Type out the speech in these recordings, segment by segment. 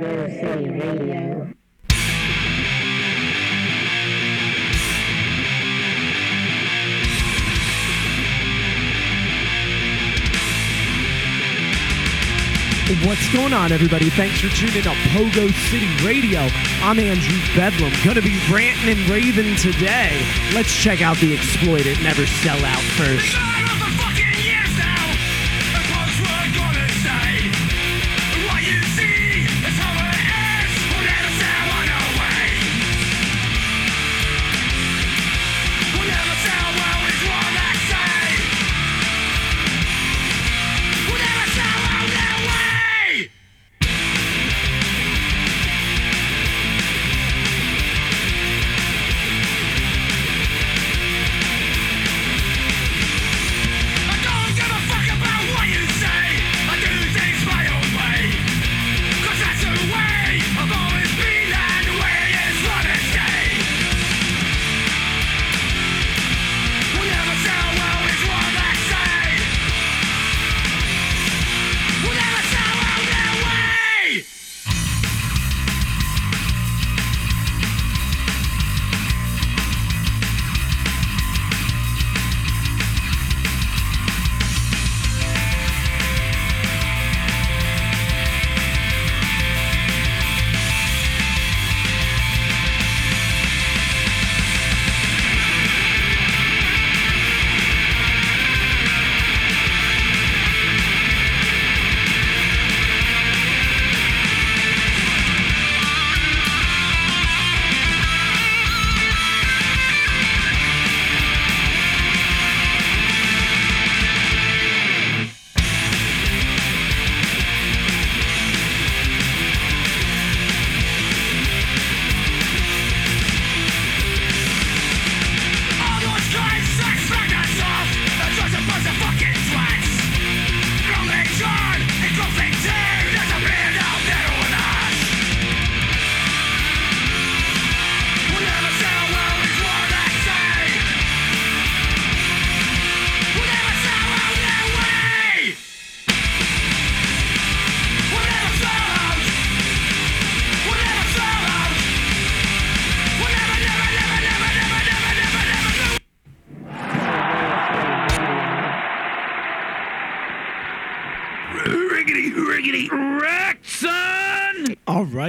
Radio. What's going on, everybody? Thanks for tuning in to Pogo City Radio. I'm Andrew Bedlam. Gonna be ranting and raving today. Let's check out the exploited Never Sell Out first.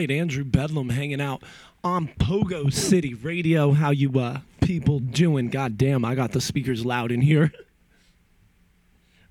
Right, Andrew Bedlam hanging out on Pogo City Radio. How you uh, people doing? God damn, I got the speakers loud in here.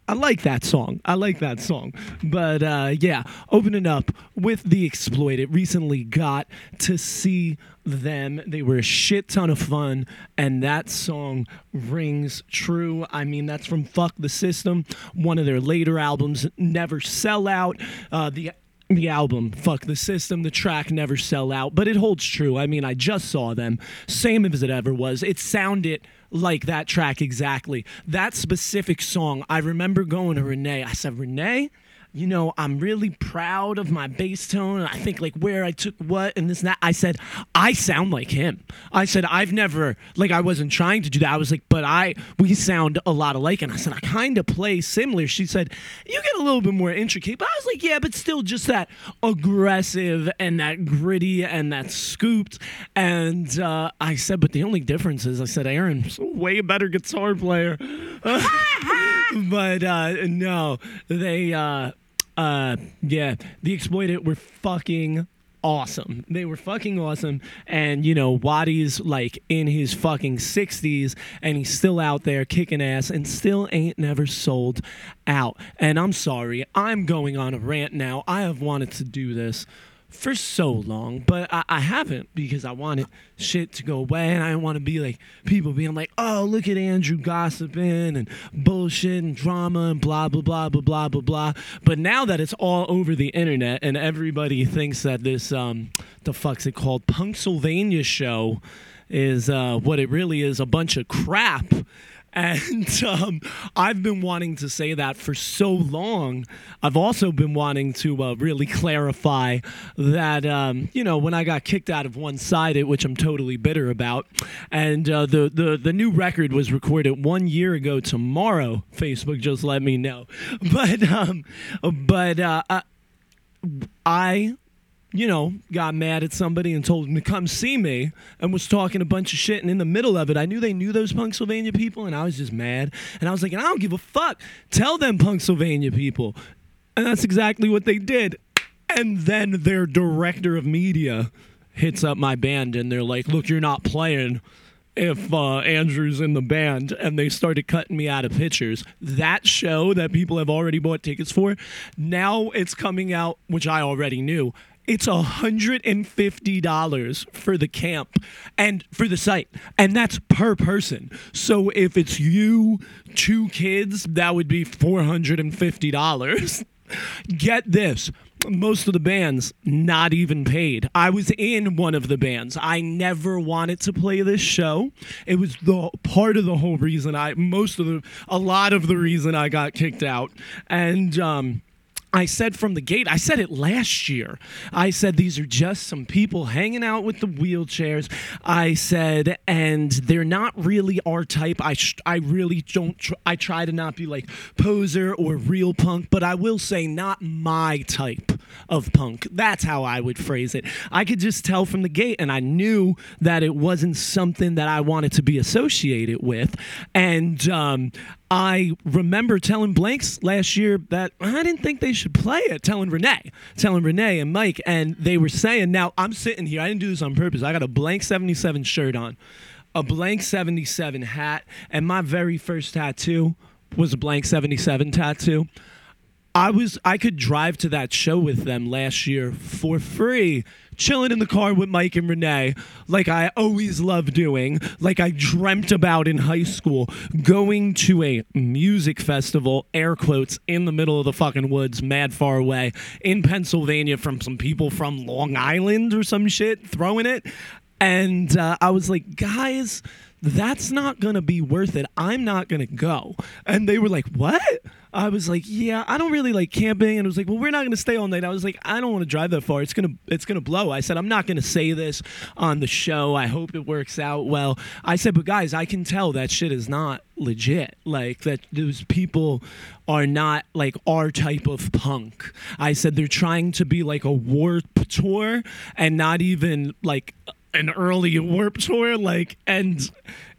I like that song. I like that song. But uh, yeah, opening up with The Exploited. Recently got to see them. They were a shit ton of fun, and that song rings true. I mean, that's from Fuck the System, one of their later albums, Never Sell Out. Uh, the the album. Fuck the system the track never sell out but it holds true. I mean i just saw them. Same as it ever was. It sounded like that track exactly. That specific song i remember going to renee. I said renee you know, I'm really proud of my bass tone. I think like where I took what and this and that. I said, I sound like him. I said, I've never, like, I wasn't trying to do that. I was like, but I, we sound a lot alike. And I said, I kind of play similar. She said, you get a little bit more intricate. But I was like, yeah, but still just that aggressive and that gritty and that scooped. And uh, I said, but the only difference is, I said, Aaron's a way better guitar player. but uh, no, they, uh, uh, yeah, the exploited were fucking awesome. They were fucking awesome. And, you know, Wattie's like in his fucking 60s and he's still out there kicking ass and still ain't never sold out. And I'm sorry, I'm going on a rant now. I have wanted to do this for so long, but I, I haven't because I wanted shit to go away and I didn't want to be like people being like, oh, look at Andrew gossiping and bullshit and drama and blah, blah, blah, blah, blah, blah, blah. But now that it's all over the internet and everybody thinks that this, um, the fuck's it called, Punksylvania show is uh, what it really is a bunch of crap. And um, I've been wanting to say that for so long. I've also been wanting to uh, really clarify that, um, you know, when I got kicked out of One Sided, which I'm totally bitter about, and uh, the, the, the new record was recorded one year ago tomorrow, Facebook just let me know. But, um, but uh, I, I you know, got mad at somebody and told them to come see me and was talking a bunch of shit. And in the middle of it, I knew they knew those Pennsylvania people, and I was just mad. And I was like, I don't give a fuck. Tell them Pennsylvania people. And that's exactly what they did. And then their director of media hits up my band and they're like, look, you're not playing if uh, Andrew's in the band, and they started cutting me out of pictures. That show that people have already bought tickets for, now it's coming out, which I already knew. It's $150 for the camp and for the site, and that's per person. So if it's you, two kids, that would be $450. Get this most of the bands not even paid. I was in one of the bands. I never wanted to play this show. It was the part of the whole reason I most of the a lot of the reason I got kicked out. And um I said from the gate, I said it last year. I said these are just some people hanging out with the wheelchairs. I said, and they're not really our type. I sh- I really don't. Tr- I try to not be like poser or real punk, but I will say not my type of punk. That's how I would phrase it. I could just tell from the gate, and I knew that it wasn't something that I wanted to be associated with. And um, I remember telling Blanks last year that I didn't think they should play it. Telling Renee, telling Renee and Mike, and they were saying, "Now I'm sitting here. I didn't do this on purpose. I got a Blanks '77 shirt on, a Blanks '77 hat, and my very first tattoo was a Blanks '77 tattoo." I was I could drive to that show with them last year for free, chilling in the car with Mike and Renee, like I always loved doing, like I dreamt about in high school, going to a music festival, air quotes, in the middle of the fucking woods, mad far away, in Pennsylvania from some people from Long Island or some shit, throwing it. And uh, I was like, guys, that's not gonna be worth it. I'm not gonna go. And they were like, what? I was like, yeah, I don't really like camping. And it was like, well, we're not going to stay all night. I was like, I don't want to drive that far. It's gonna, it's gonna blow. I said, I'm not going to say this on the show. I hope it works out well. I said, but guys, I can tell that shit is not legit. Like that, those people are not like our type of punk. I said they're trying to be like a Warped Tour and not even like an early Warped Tour. Like, and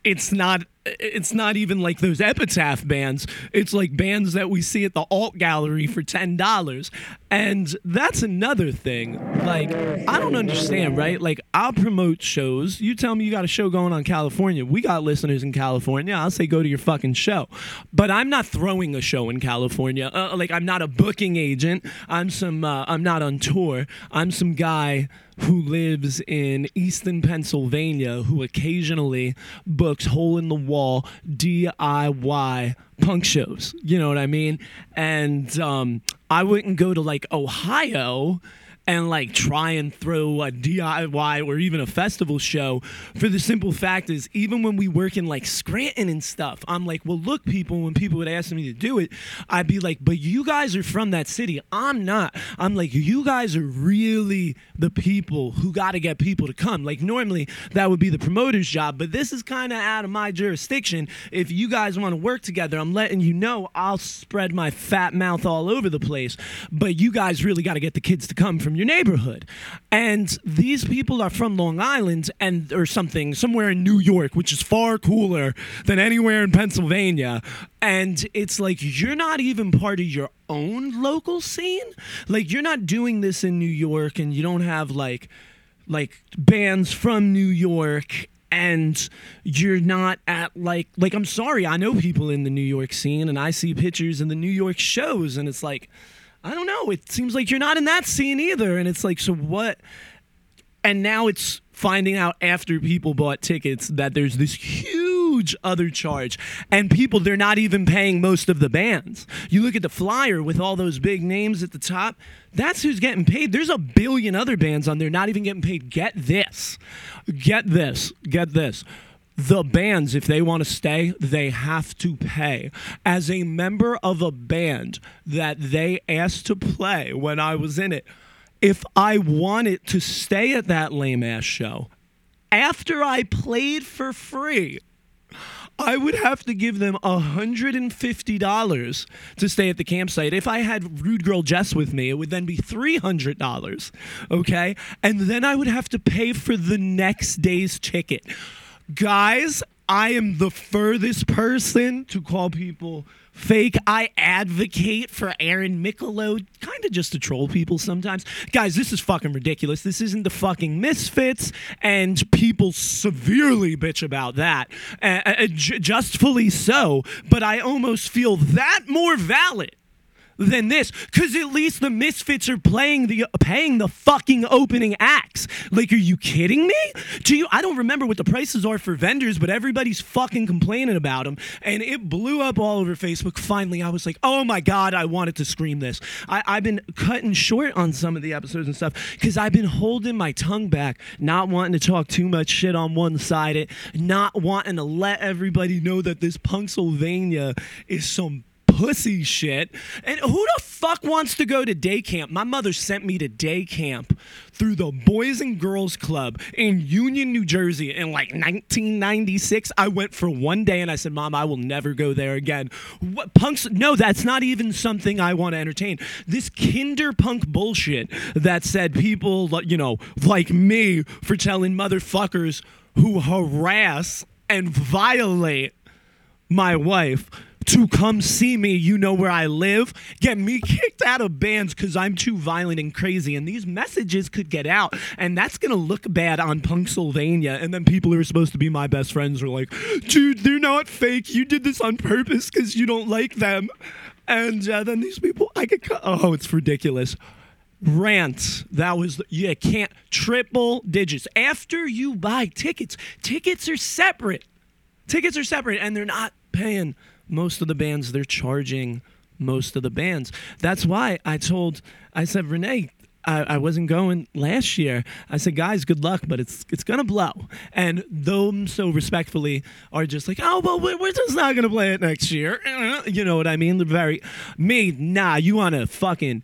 it's not it's not even like those epitaph bands. It's like bands that we see at the alt gallery for $10 and that's another thing like i don't understand right? Like i'll promote shows. You tell me you got a show going on california. We got listeners in california. I'll say go to your fucking show. But i'm not throwing a show in california. Uh, like i'm not a booking agent. I'm some uh, i'm not on tour. I'm some guy who lives in Easton, Pennsylvania, who occasionally books hole in the wall DIY punk shows. You know what I mean? And um, I wouldn't go to like Ohio and like try and throw a DIY or even a festival show for the simple fact is even when we work in like Scranton and stuff, I'm like, well, look, people, when people would ask me to do it, I'd be like, but you guys are from that city. I'm not. I'm like, you guys are really the people who got to get people to come. Like, normally that would be the promoter's job, but this is kind of out of my jurisdiction. If you guys want to work together, I'm letting you know I'll spread my fat mouth all over the place, but you guys really got to get the kids to come from your neighborhood. And these people are from Long Island and or something, somewhere in New York, which is far cooler than anywhere in Pennsylvania. And it's like you're not even part of your own local scene. Like you're not doing this in New York and you don't have like like bands from New York and you're not at like like I'm sorry, I know people in the New York scene and I see pictures in the New York shows and it's like I don't know. It seems like you're not in that scene either. And it's like, so what? And now it's finding out after people bought tickets that there's this huge other charge. And people, they're not even paying most of the bands. You look at the flyer with all those big names at the top, that's who's getting paid. There's a billion other bands on there not even getting paid. Get this. Get this. Get this the bands, if they want to stay, they have to pay. As a member of a band that they asked to play when I was in it, if I wanted to stay at that lame ass show, after I played for free, I would have to give them $150 to stay at the campsite. If I had Rude Girl Jess with me, it would then be $300. Okay. And then I would have to pay for the next day's ticket. Guys, I am the furthest person to call people fake. I advocate for Aaron Michelot, kind of just to troll people sometimes. Guys, this is fucking ridiculous. This isn't the fucking Misfits, and people severely bitch about that. Uh, uh, j- justfully so, but I almost feel that more valid than this because at least the misfits are playing the paying the fucking opening acts. Like are you kidding me? Do you i don't remember what the prices are for vendors but everybody's fucking complaining about them and it blew up all over facebook. Finally i was like oh my god i wanted to scream this. I, i've been cutting short on some of the episodes and stuff because i've been holding my tongue back not wanting to talk too much shit on One Sided not wanting to let everybody know that this Punksylvania is some pussy shit. And who the fuck wants to go to day camp? My mother sent me to day camp through the Boys and Girls Club in Union, New Jersey in like 1996. I went for one day and I said, Mom, I will never go there again. What punks? No, that's not even something I want to entertain. This kinder punk bullshit that said people, you know, like me for telling motherfuckers who harass and violate my wife to come see me, you know where I live, get me kicked out of bands because I'm too violent and crazy. And these messages could get out, and that's going to look bad on Punksylvania. And then people who are supposed to be my best friends are like, dude, they're not fake. You did this on purpose because you don't like them. And uh, then these people, I get, oh, it's ridiculous. Rant. That was, you can't, triple digits. After you buy tickets, tickets are separate. Tickets are separate, and they're not paying most of the bands they're charging most of the bands. That's why I told I said Renee. I, I wasn't going last year. I said, guys, good luck, but it's it's gonna blow. And them so respectfully are just like, oh, well, we're, we're just not gonna play it next year. Uh, you know what I mean? They're very me. Nah, you wanna fucking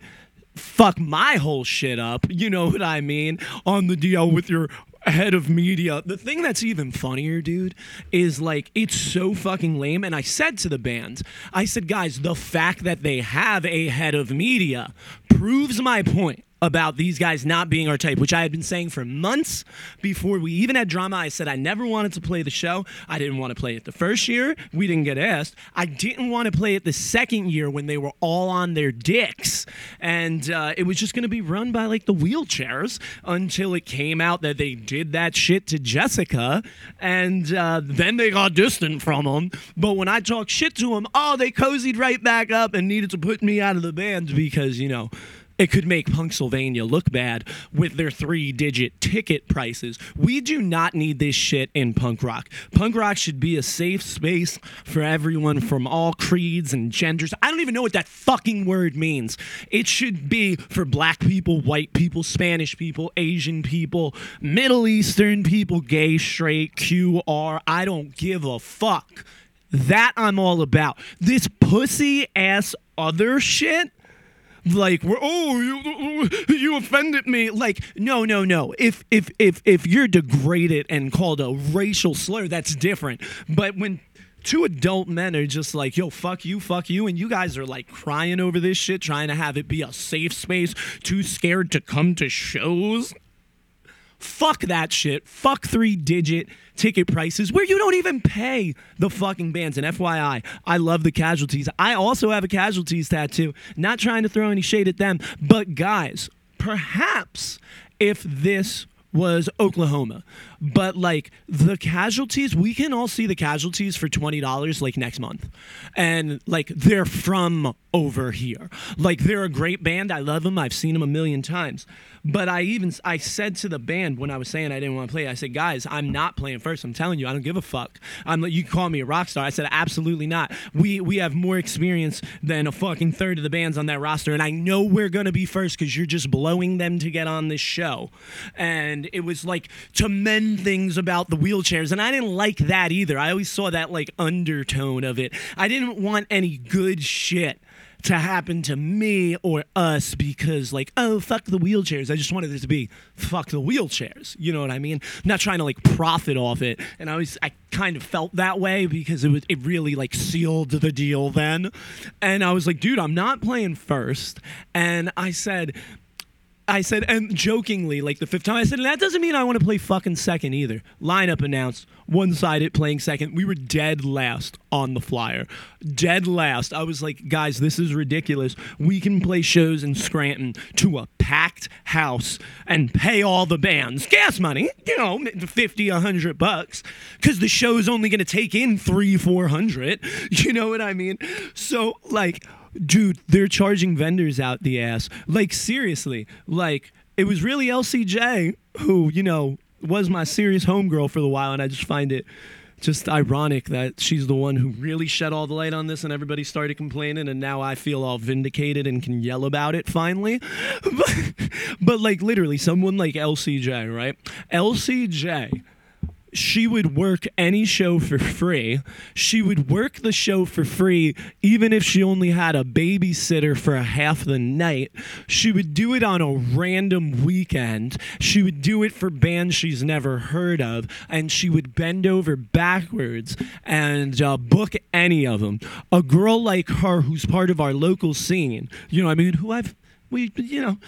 fuck my whole shit up. You know what I mean? On the deal with your head of media. The thing that's even funnier, dude, is like it's so fucking lame. And I said to the band, I said, guys, the fact that they have a head of media proves my point about these guys not being our type, which I had been saying for months before we even had drama. I said I never wanted to play the show. I didn't want to play it the first year. We didn't get asked. I didn't want to play it the second year when they were all on their dicks. And uh, it was just going to be run by like the wheelchairs until it came out that they did that shit to Jessica. And uh, then they got distant from them. But when I talked shit to them, oh, they cozied right back up and needed to put me out of the band because, you know, it could make Punksylvania look bad with their three digit ticket prices. We do not need this shit in punk rock. Punk rock should be a safe space for everyone from all creeds and genders. I don't even know what that fucking word means. It should be for black people, white people, Spanish people, Asian people, Middle Eastern people, gay, straight, QR. I don't give a fuck. That I'm all about. This pussy ass other shit like we're oh you, you offended me. Like no no no. If if if if you're degraded and called a racial slur that's different. But when two adult men are just like yo fuck you fuck you and you guys are like crying over this shit trying to have it be a safe space too scared to come to shows Fuck that shit. Fuck three digit ticket prices where you don't even pay the fucking bands. And FYI, I love the casualties. I also have a casualties tattoo. Not trying to throw any shade at them, but guys, perhaps if this was Oklahoma. But like the casualties, we can all see the casualties for $20 like next month. And like they're from over here. Like they're a great band. I love them. I've seen them a million times. But I even I said to the band when I was saying I didn't want to play, I said, guys, I'm not playing first. I'm telling you, I don't give a fuck. I'm you call me a rock star. I said, absolutely not. We we have more experience than a fucking third of the bands on that roster, and I know we're gonna be first because you're just blowing them to get on this show. And it was like to mend things about the wheelchairs, and I didn't like that either. I always saw that like undertone of it. I didn't want any good shit to happen to me or us because like oh fuck the wheelchairs. I just wanted it to be fuck the wheelchairs. You know what i mean? I'm not trying to like profit off it. And i was i kind of felt that way because it was it really like sealed the deal then. And i was like dude i'm not playing first. And i said I said, and jokingly, like the fifth time, I said, that doesn't mean I want to play fucking second either. Lineup announced, one sided playing second. We were dead last on the flyer. Dead last. I was like, guys, this is ridiculous. We can play shows in Scranton to a packed house and pay all the bands gas money, you know, 50, 100 bucks, because the show's only going to take in three, 400. You know what I mean? So, like, dude, they're charging vendors out the ass. Like seriously, like it was really LCJ who, you know, was my serious homegirl for the while, and I just find it just ironic that she's the one who really shed all the light on this and everybody started complaining and now I feel all vindicated and can yell about it finally. but, but like literally someone like LCJ, right? LCJ she would work any show for free. She would work the show for free even if she only had a babysitter for a half the night. She would do it on a random weekend. She would do it for bands she's never heard of, and she would bend over backwards and uh, book any of them. A girl like her, who's part of our local scene, you know, I mean, who I've we you know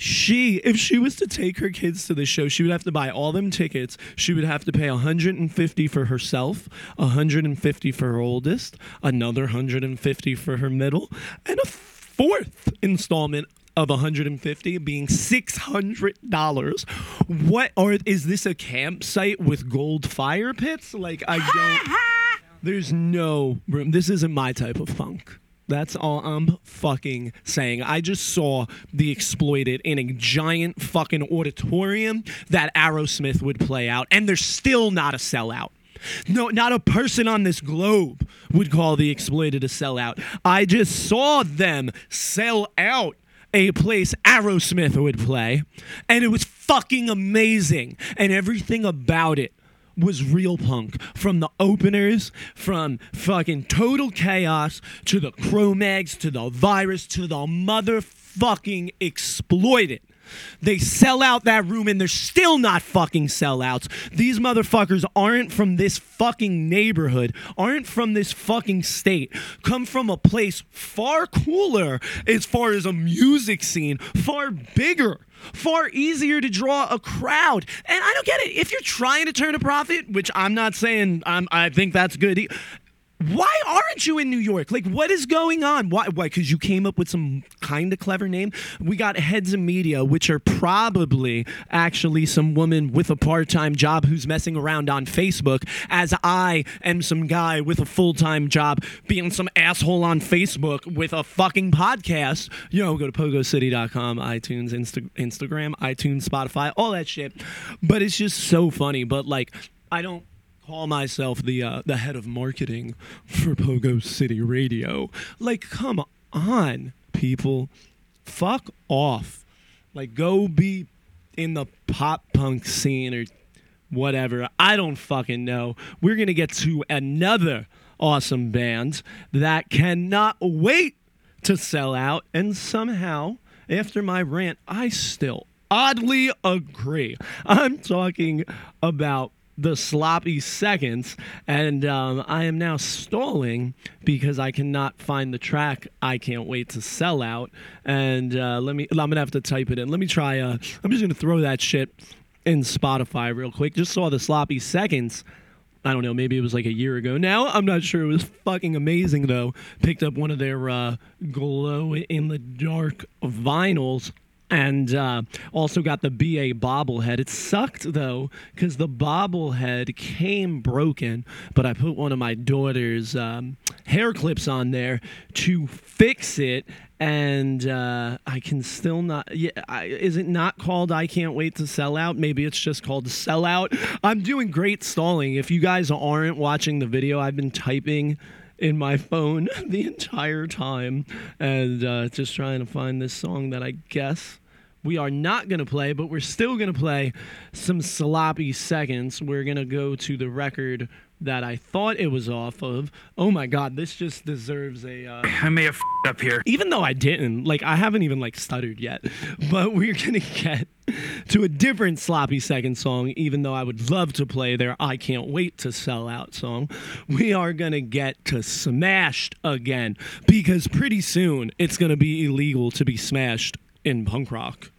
she if she was to take her kids to the show she would have to buy all them tickets. She would have to pay 150 for herself 150 for her oldest another 150 for her middle and a fourth installment of 150 being $600 what or is this a campsite with gold fire pits? Like i don't there's no room. This isn't my type of funk that's all I'm fucking saying. I just saw the exploited in a giant fucking auditorium that Aerosmith would play out, and they're still not a sellout. No, not a person on this globe would call the exploited a sellout. I just saw them sell out a place Aerosmith would play, and it was fucking amazing, and everything about it was real punk from the openers, from fucking total chaos to the Cro-Mags to the virus to the motherfucking exploited. They sell out that room and they're still not fucking sellouts. These motherfuckers aren't from this fucking neighborhood, aren't from this fucking state, come from a place far cooler as far as a music scene, far bigger far easier to draw a crowd. And I don't get it. If you're trying to turn a profit, which I'm not saying I'm, I think that's good. Why aren't you in New York? Like, what is going on? Why? Why? Because you came up with some kind of clever name. We got heads of media, which are probably actually some woman with a part-time job who's messing around on Facebook, as I am some guy with a full-time job being some asshole on Facebook with a fucking podcast. You know, go to pogocity.com, iTunes, Insta- Instagram, iTunes, Spotify, all that shit. But it's just so funny. But like, I don't call myself the uh, the head of marketing for Pogo City Radio. Like, come on, people, fuck off. Like, go be in the pop punk scene or whatever. I don't fucking know. We're gonna get to another awesome band that cannot wait to sell out, and somehow, after my rant, I still oddly agree. I'm talking about the sloppy seconds, and um, I am now stalling because I cannot find the track. I can't wait to sell out, and uh, let me. I'm gonna have to type it in. Let me try. Uh, I'm just gonna throw that shit in Spotify real quick. Just saw the sloppy seconds. I don't know, maybe it was like a year ago now. I'm not sure. It was fucking amazing though. Picked up one of their uh, glow in the dark vinyls and uh, also got the BA bobblehead. It sucked though because the bobblehead came broken, but I put one of my daughter's um, hair clips on there to fix it. And uh, I can still not. Yeah, I, is it not called "I Can't Wait to Sell Out"? Maybe it's just called "Sell Out." I'm doing great stalling. If you guys aren't watching the video, I've been typing in my phone the entire time and uh, just trying to find this song that I guess we are not going to play, but we're still going to play some sloppy seconds. We're going to go to the record that I thought it was off of. Oh my god, this just deserves a. Uh, I may have f***ed up here. even though I didn't, like I haven't even like stuttered yet, but we're gonna get to a different sloppy second song. Even though I would love to play their "I Can't Wait to Sell Out" song, we are gonna get to "Smashed" again because pretty soon it's gonna be illegal to be smashed in punk rock.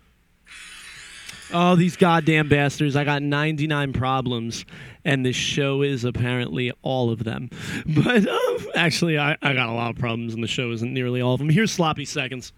Oh, these goddamn bastards. I got 99 problems, and this show is apparently all of them. But um, actually, I, I got a lot of problems, and the show isn't nearly all of them. Here's Sloppy Seconds.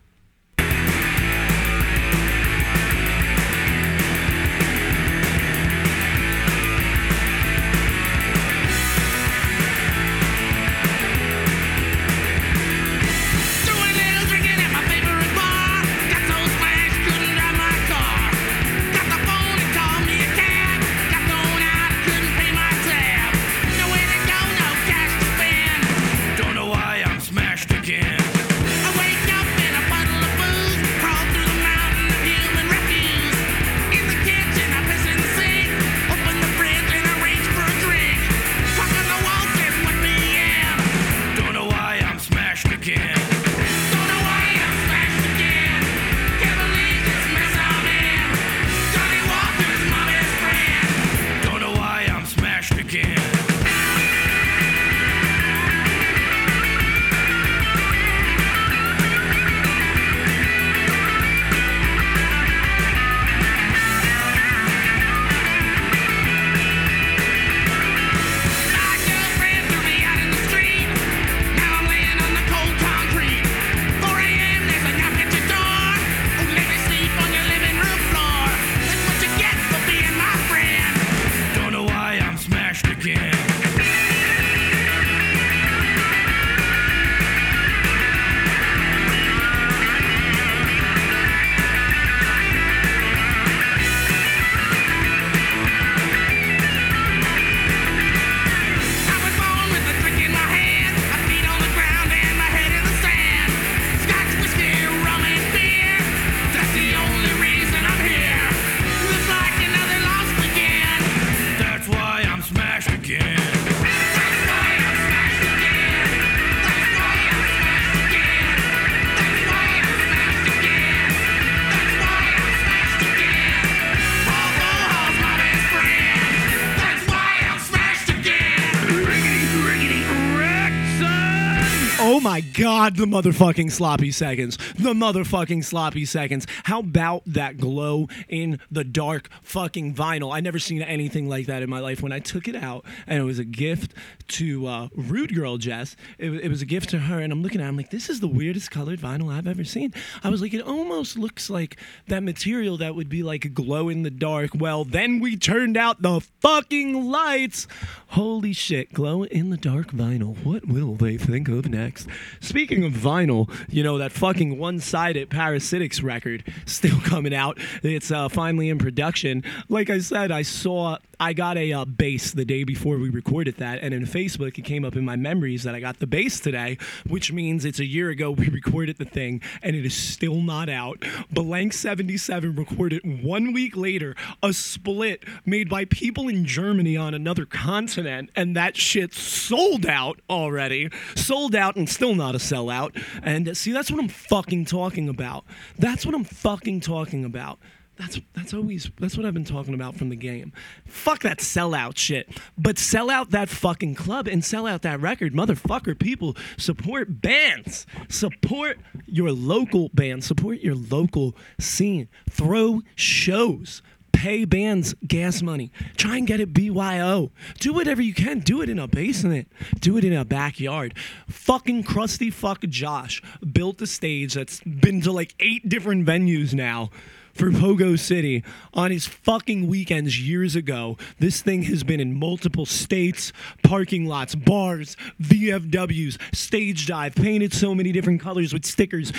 God, the motherfucking sloppy seconds. The motherfucking sloppy seconds. How about that glow in the dark fucking vinyl? I never seen anything like that in my life. When I took it out, and it was a gift to uh, Rude Girl Jess, it, it was a gift to her, and I'm looking at it, I'm like, this is the weirdest colored vinyl I've ever seen. I was like, it almost looks like that material that would be like glow in the dark. Well, then we turned out the fucking lights. Holy shit, glow in the dark vinyl. What will they think of next? Speaking of vinyl, you know, that fucking one sided Parasitics record still coming out. It's uh, finally in production. Like I said, I saw, I got a uh, bass the day before we recorded that, and in Facebook, it came up in my memories that I got the bass today, which means it's a year ago we recorded the thing, and it is still not out. Blanks 77 recorded one week later a split made by people in Germany on another continent, and that shit sold out already. Sold out and still not a sellout. And uh, see, that's what I'm fucking talking about. That's what I'm fucking talking about. That's that's always that's what I've been talking about from the game. Fuck that sellout shit. But sell out that fucking club and sell out that record, motherfucker. People support bands. Support your local band. Support your local scene. Throw shows. Pay bands gas money. Try and get it BYO. Do whatever you can. Do it in a basement. Do it in a backyard. Fucking crusty fuck Josh built a stage that's been to like eight different venues now for Pogo City on his fucking weekends years ago. This thing has been in multiple states, parking lots, bars, VFWs, stage dive, painted so many different colors with stickers,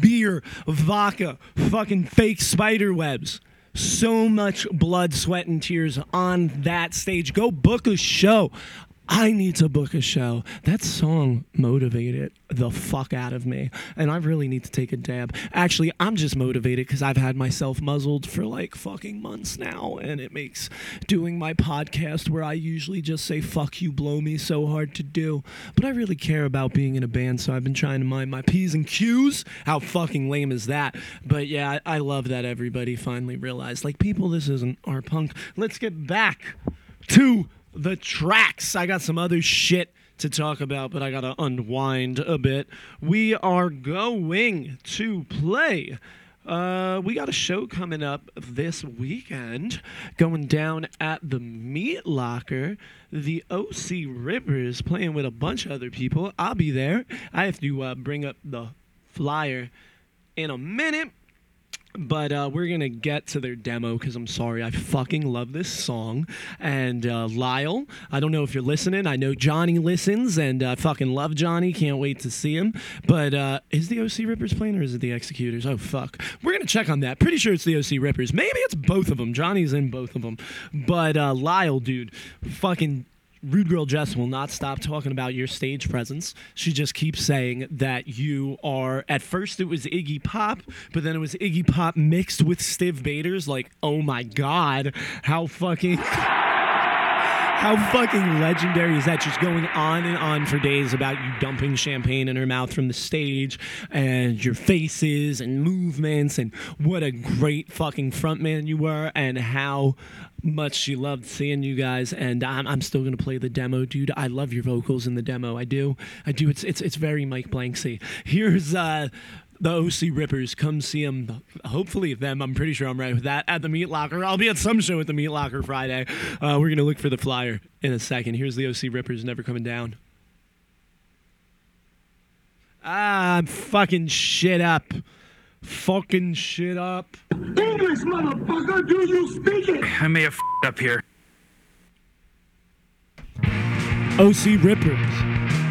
beer, vodka, fucking fake spider webs. So much blood, sweat, and tears on that stage. Go book a show. I need to book a show. That song motivated the fuck out of me. And I really need to take a dab. Actually, I'm just motivated because I've had myself muzzled for like fucking months now. And it makes doing my podcast where I usually just say fuck you, blow me so hard to do. But I really care about being in a band. So I've been trying to mind my P's and Q's. How fucking lame is that? But yeah, I, I love that everybody finally realized like, people, this isn't our punk. Let's get back to the tracks. I got some other shit to talk about, but I gotta unwind a bit. We are going to play. Uh, we got a show coming up this weekend going down at the Meat Locker. The OC Rippers playing with a bunch of other people. I'll be there. I have to uh, bring up the flyer in a minute. But uh, we're gonna get to their demo because I'm sorry, I fucking love this song. And uh, Lyle, I don't know if you're listening. I know Johnny listens, and I fucking love Johnny. Can't wait to see him. But uh, is the OC Rippers playing or is it the Executors? Oh fuck, we're gonna check on that. Pretty sure it's the OC Rippers. Maybe it's both of them. Johnny's in both of them. But uh, Lyle, dude, fucking Rude Girl Jess will not stop talking about your stage presence. She just keeps saying that you are. At first, it was Iggy Pop, but then it was Iggy Pop mixed with Stiv Bators. Like, oh my god, how fucking. How fucking legendary is that? Just going on and on for days about you dumping champagne in her mouth from the stage and your faces and movements and what a great fucking frontman you were and how much she loved seeing you guys. And I'm, I'm still gonna play the demo, dude. I love your vocals in the demo. I do. I do. It's it's it's very Mike Blanksy. Here's uh the OC Rippers. Come see them. Hopefully, them. I'm pretty sure I'm right with that. At the Meat Locker. I'll be at some show at the Meat Locker Friday. Uh, we're going to look for the flyer in a second. Here's the OC Rippers never coming down. Ah, I'm fucking shit up. Fucking shit up. English, motherfucker, do you speak it? I may have f***ed up here. OC Rippers.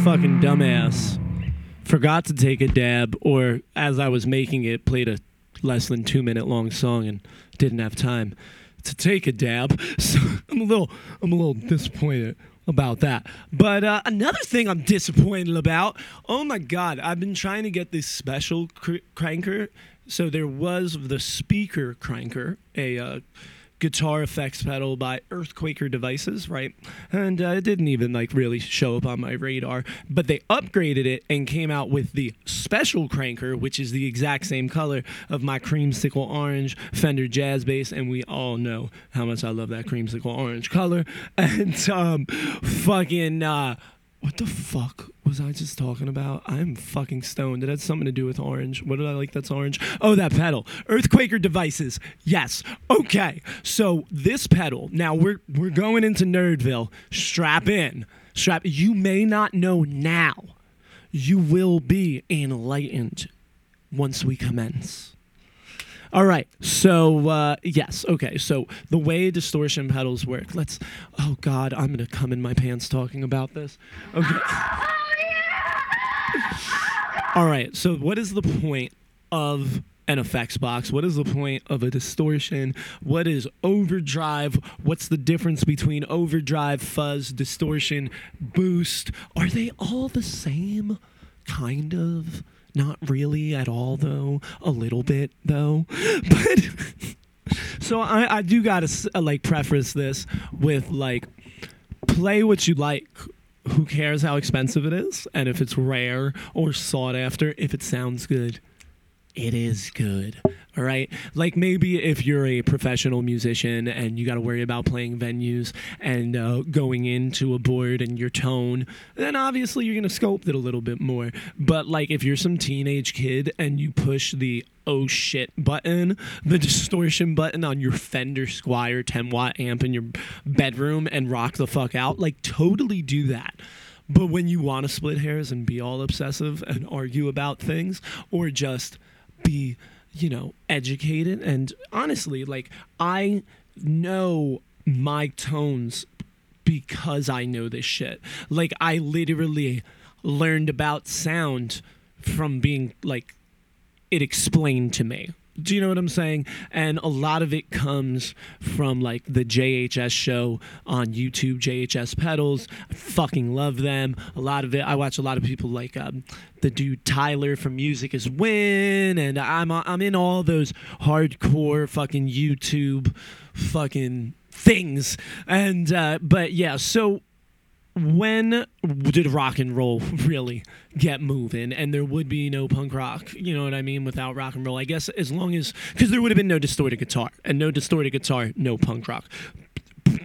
Motherfucking dumbass forgot to take a dab, or as I was making it, played a less than two minute long song and didn't have time to take a dab. So I'm a little, I'm a little disappointed about that. But uh, another thing I'm disappointed about. Oh my God, I've been trying to get this special cr- cranker. So there was the speaker cranker, a uh, guitar effects pedal by Earthquaker Devices, right? And uh, it didn't even like really show up on my radar, but they upgraded it and came out with the special cranker, which is the exact same color of my creamsicle orange Fender Jazz Bass, and we all know how much I love that creamsicle orange color. And um, fucking. Uh, what the fuck was I just talking about? I'm fucking stoned. It had something to do with orange. What did I like that's orange? Oh, that pedal. Earthquaker devices. Yes. Okay. So this pedal. Now we're we're going into Nerdville. Strap in. Strap. You may not know now. You will be enlightened once we commence. All right. So uh, yes. Okay. So the way distortion pedals work. Let's. Oh God, I'm gonna come in my pants talking about this. Okay. All right. So what is the point of an effects box? What is the point of a distortion? What is overdrive? What's the difference between overdrive, fuzz, distortion, boost? Are they all the same? Kind of. Not really at all, though. A little bit, though. But so I, I do gotta like preface this with like play what you like. Who cares how expensive it is? And if it's rare or sought after, if it sounds good, it is good. All right. Like maybe if you're a professional musician and you got to worry about playing venues and uh, going into a board and your tone, then obviously you're going to sculpt it a little bit more. But like if you're some teenage kid and you push the oh shit button, the distortion button on your Fender Squier 10 watt amp in your bedroom and rock the fuck out, like totally do that. But when you want to split hairs and be all obsessive and argue about things, or just be, you know, educated and honestly, like I know my tones because I know this shit. Like I literally learned about sound from being like it explained to me. Do you know what I'm saying? And a lot of it comes from like the JHS show on YouTube, JHS Pedals. I fucking love them. A lot of it, I watch a lot of people like um, the dude Tyler from Music is Win, and I'm I'm in all those hardcore fucking YouTube fucking things. And uh, but yeah, so when did rock and roll really get moving? And there would be no punk rock you know what i mean without rock and roll. I guess as long as because there would have been no distorted guitar and no distorted guitar no punk rock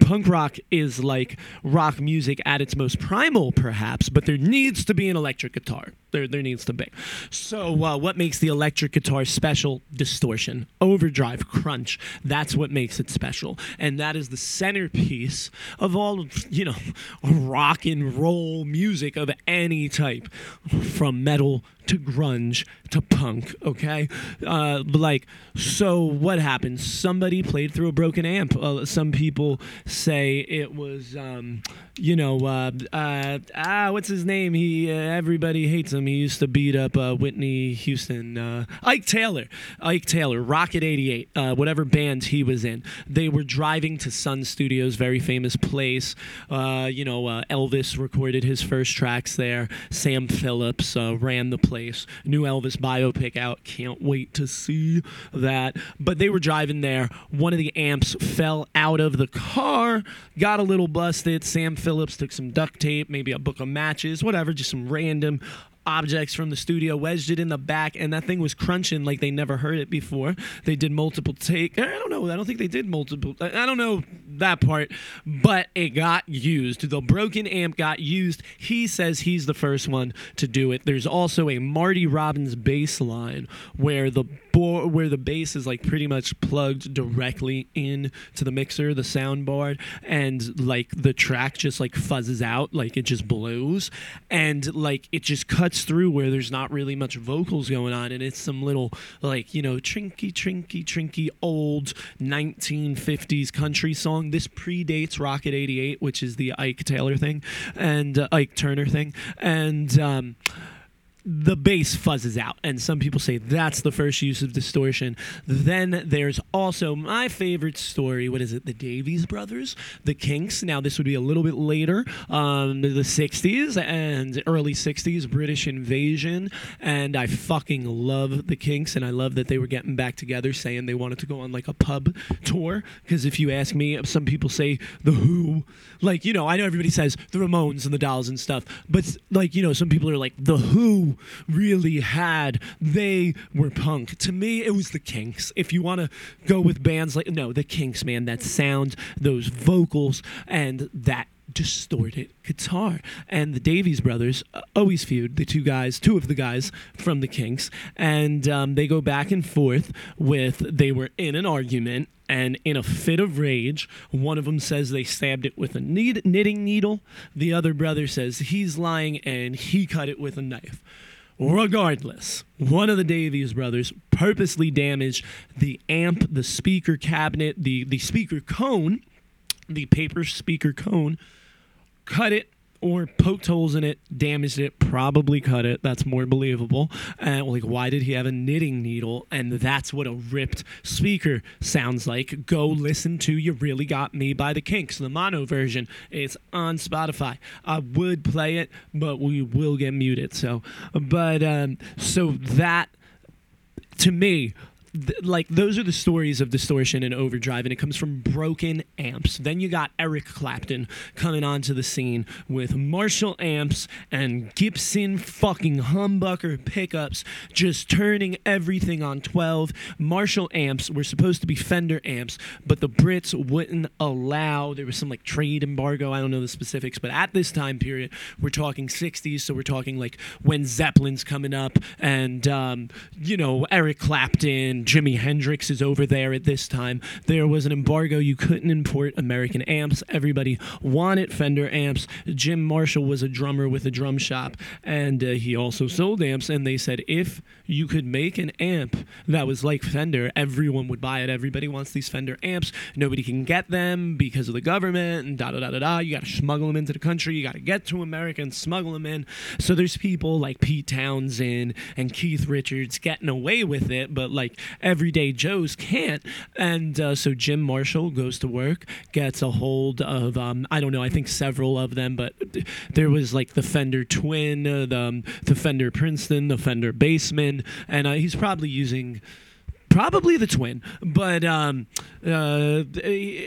punk rock is like rock music at its most primal perhaps but there needs to be an electric guitar. There, there needs to be. So uh, what makes the electric guitar special? Distortion overdrive crunch. That's what makes it special. And that is the centerpiece of all you know rock and roll music of any type from metal to grunge to punk okay? Uh, like so what happened? Somebody played through a broken amp. Uh, some people say it was um, you know uh, uh, ah what's his name? He uh, everybody hates him. He used to beat up uh, Whitney Houston uh, Ike Taylor Ike Taylor Rocket 88 uh, whatever band he was in. They were driving to Sun Studios very famous place. You know Elvis recorded his first tracks there. Sam Phillips ran the place. New Elvis biopic out. Can't wait to see that. But they were driving there. One of the amps fell out of the car got a little busted Sam Phillips took some duct tape maybe a book of matches whatever just some random objects from the studio, wedged it in the back, and that thing was crunching like they never heard it before. They did multiple take. I don't know. I don't think they did multiple. I I don't know that part, but it got used. The broken amp got used. He says he's the first one to do it. There's also a Marty Robbins bass line where the bo- where the bass is like pretty much plugged directly in to the mixer, the sound board, and like the track just like fuzzes out, like it just blows, and like it just cuts through where there's not really much vocals going on, and it's some little like you know trinky trinky trinky old 1950s country song. This predates Rocket 88, which is the Ike Taylor thing, and uh, Ike Turner thing, and. Um, the bass fuzzes out, and some people say that's the first use of distortion. Then there's also my favorite story. What is it? The Davies Brothers, the Kinks. Now this would be a little bit later, um, the '60s and early '60s British invasion, and I fucking love the Kinks, and I love that they were getting back together, saying they wanted to go on like a pub tour. Because if you ask me, some people say the Who, like you know, I know everybody says the Ramones and the Dolls and stuff, but like you know, some people are like the Who really had they were punk. To me, it was the Kinks. If you want to go with bands like no, the Kinks, man, that sound, those vocals, and that distorted guitar. And the Davies brothers uh, always feud, the two guys, two of the guys from the Kinks, and um, they go back and forth with they were in an argument. And in a fit of rage, one of them says they stabbed it with a knit- knitting needle. The other brother says he's lying and he cut it with a knife. Regardless, one of the Davies brothers purposely damaged the amp, the speaker cabinet, the, the speaker cone, the paper speaker cone, cut it or poked holes in it, damaged it, probably cut it. That's more believable. And like, why did he have a knitting needle? And that's what a ripped speaker sounds like. Go listen to "You Really Got Me" by the Kinks, the mono version. It's on Spotify. I would play it, but we will get muted. So, but um, so that to me th- like those are the stories of distortion and overdrive and it comes from broken amps. Then you got eric clapton coming onto the scene with marshall amps and gibson fucking humbucker pickups just turning everything on 12 marshall amps were supposed to be fender amps but the brits wouldn't allow. There was some like trade embargo. I don't know the specifics but at this time period we're talking 60s so we're talking like when zeppelin's coming up and um, you know eric clapton jimi hendrix is over there at this time. There was an embargo. You couldn't import american amps. Everybody wanted fender amps. Jim marshall was a drummer with a drum shop and uh, he also sold amps and they said if you could make an amp that was like fender. Everyone would buy it. Everybody wants these fender amps. Nobody can get them because of the government and da da da da da. You got to smuggle them into the country. You got to get to america and smuggle them in. So there's people like pete townshend and keith richards getting away with it but like everyday joes can't. And uh, so jim marshall goes to work gets a hold of um, i don't know i think several of them but there was like the fender twin uh, the, um, the fender princeton the fender bassman and uh, he's probably using probably the twin but um uh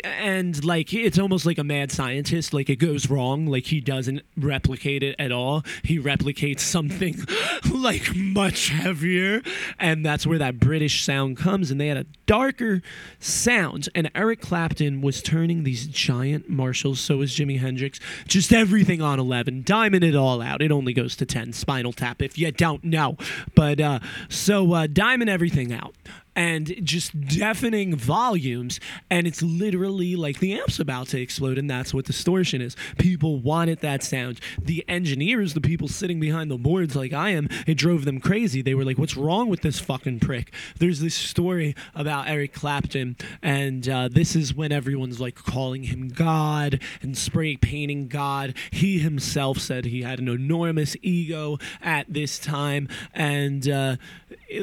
and like it's almost like a mad scientist like it goes wrong like he doesn't replicate it at all. He replicates something like much heavier and that's where that british sound comes and they had a darker sound and eric clapton was turning these giant marshalls so was jimi hendrix just everything on 11 diamond it all out. It only goes to 10 spinal tap if you don't know. But uh so uh diamond everything out and just deafening volumes and it's literally like the amp's about to explode and that's what distortion is. People wanted that sound. The engineers the people sitting behind the boards like i am it drove them crazy. They were like what's wrong with this fucking prick? There's this story about eric clapton and uh, this is when everyone's like calling him god and spray painting god. He himself said he had an enormous ego at this time and uh,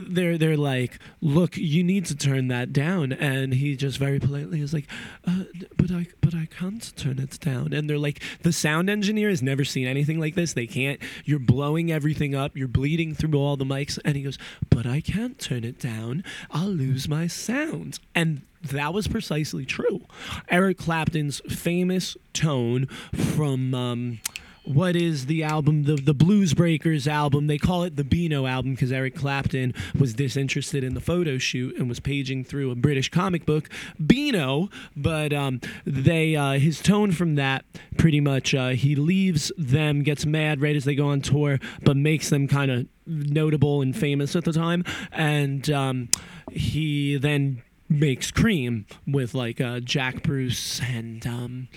they're they're like, look, you need to turn that down, and he just very politely is like, uh, but I but I can't turn it down, and they're like, the sound engineer has never seen anything like this. They can't. You're blowing everything up. You're bleeding through all the mics, and he goes, but I can't turn it down. I'll lose my sound, and that was precisely true. Eric Clapton's famous tone from. Um, what is the album the the blues breakers album? They call it the beano album because eric clapton was disinterested in the photo shoot and was paging through a british comic book beano. But um, they uh, his tone from that pretty much uh, he leaves them gets mad right as they go on tour but makes them kind of notable and famous at the time. And um, he then makes cream with like uh, jack bruce and um,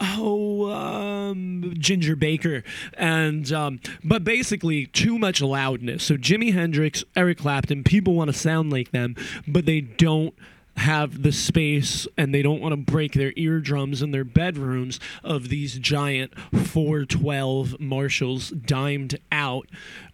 oh um, ginger baker and um, but basically too much loudness so jimi hendrix eric clapton people want to sound like them but they don't have the space and they don't want to break their eardrums in their bedrooms of these giant 412 Marshalls dimed out,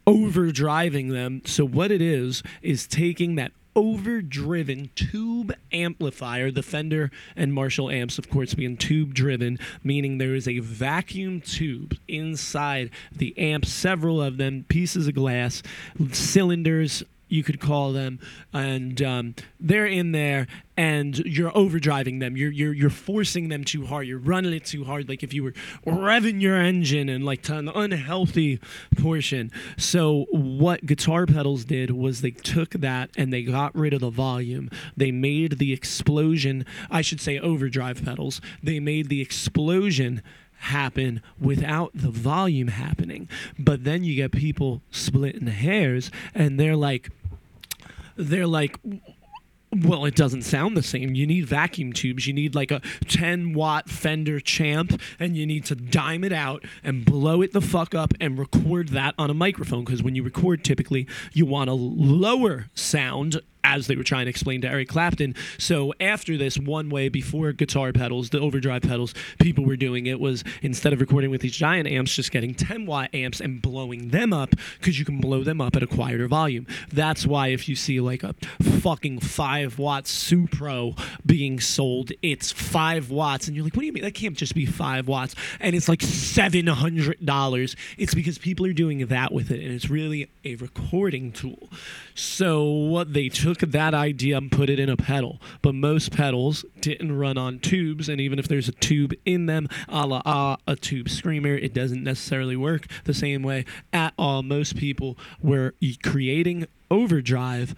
overdriving them. So, what it is, is taking that overdriven tube amplifier, the Fender and Marshall amps, of course, being tube driven, meaning there is a vacuum tube inside the amp, several of them, pieces of glass, cylinders. You could call them, and um, they're in there, and you're overdriving them. You're you're you're forcing them too hard. You're running it too hard, like if you were revving your engine and like to an unhealthy portion. So what guitar pedals did was they took that and they got rid of the volume. They made the explosion. I should say overdrive pedals. They made the explosion happen without the volume happening. But then you get people splitting hairs and they're like, they're like, well, it doesn't sound the same. You need vacuum tubes. You need like a 10 watt Fender Champ, and you need to dime it out and blow it the fuck up and record that on a microphone. Because when you record, typically you want a lower sound. As they were trying to explain to Eric Clapton. So, after this, one way before guitar pedals, the overdrive pedals, people were doing it was instead of recording with these giant amps, just getting 10 watt amps and blowing them up because you can blow them up at a quieter volume. That's why if you see like a fucking 5 watt Supro being sold, it's 5 watts. And you're like, what do you mean? That can't just be 5 watts. And it's like $700. It's because people are doing that with it. And it's really a recording tool. So they took that idea and put it in a pedal. But most pedals didn't run on tubes. And even if there's a tube in them, a la ah, a tube screamer, it doesn't necessarily work the same way at all. Most people were creating overdrive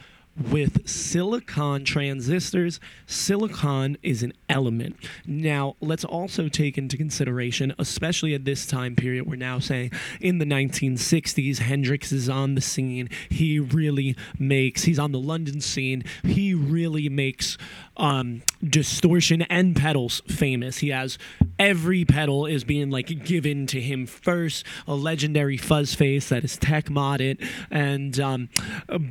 with silicon transistors. Silicon is an element. Now, let's also take into consideration, especially at this time period, we're now saying in the 1960s, Hendrix is on the scene. He really makes, he's on the London scene. He really makes um, distortion and pedals famous. He has every pedal is being like given to him first. A legendary fuzz face that is tech modded, and um,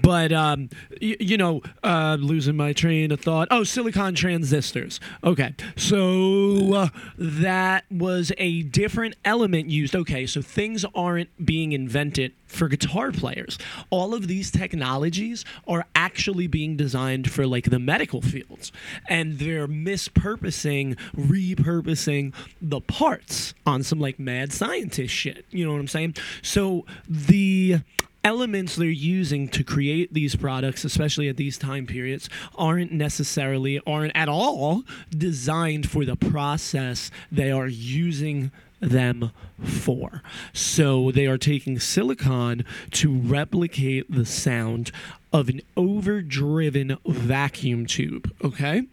but um, y- you know, uh, losing my train of thought. Oh, silicon transistors. Okay, so uh, that was a different element used. Okay, so things aren't being invented for guitar players. All of these technologies are actually being designed for like the medical fields, and they're mispurposing, repurposing the parts on some like mad scientist shit. You know what I'm saying? So the elements they're using to create these products especially at these time periods aren't necessarily aren't at all designed for the process they are using them for. So they are taking silicon to replicate the sound of an overdriven vacuum tube. Okay?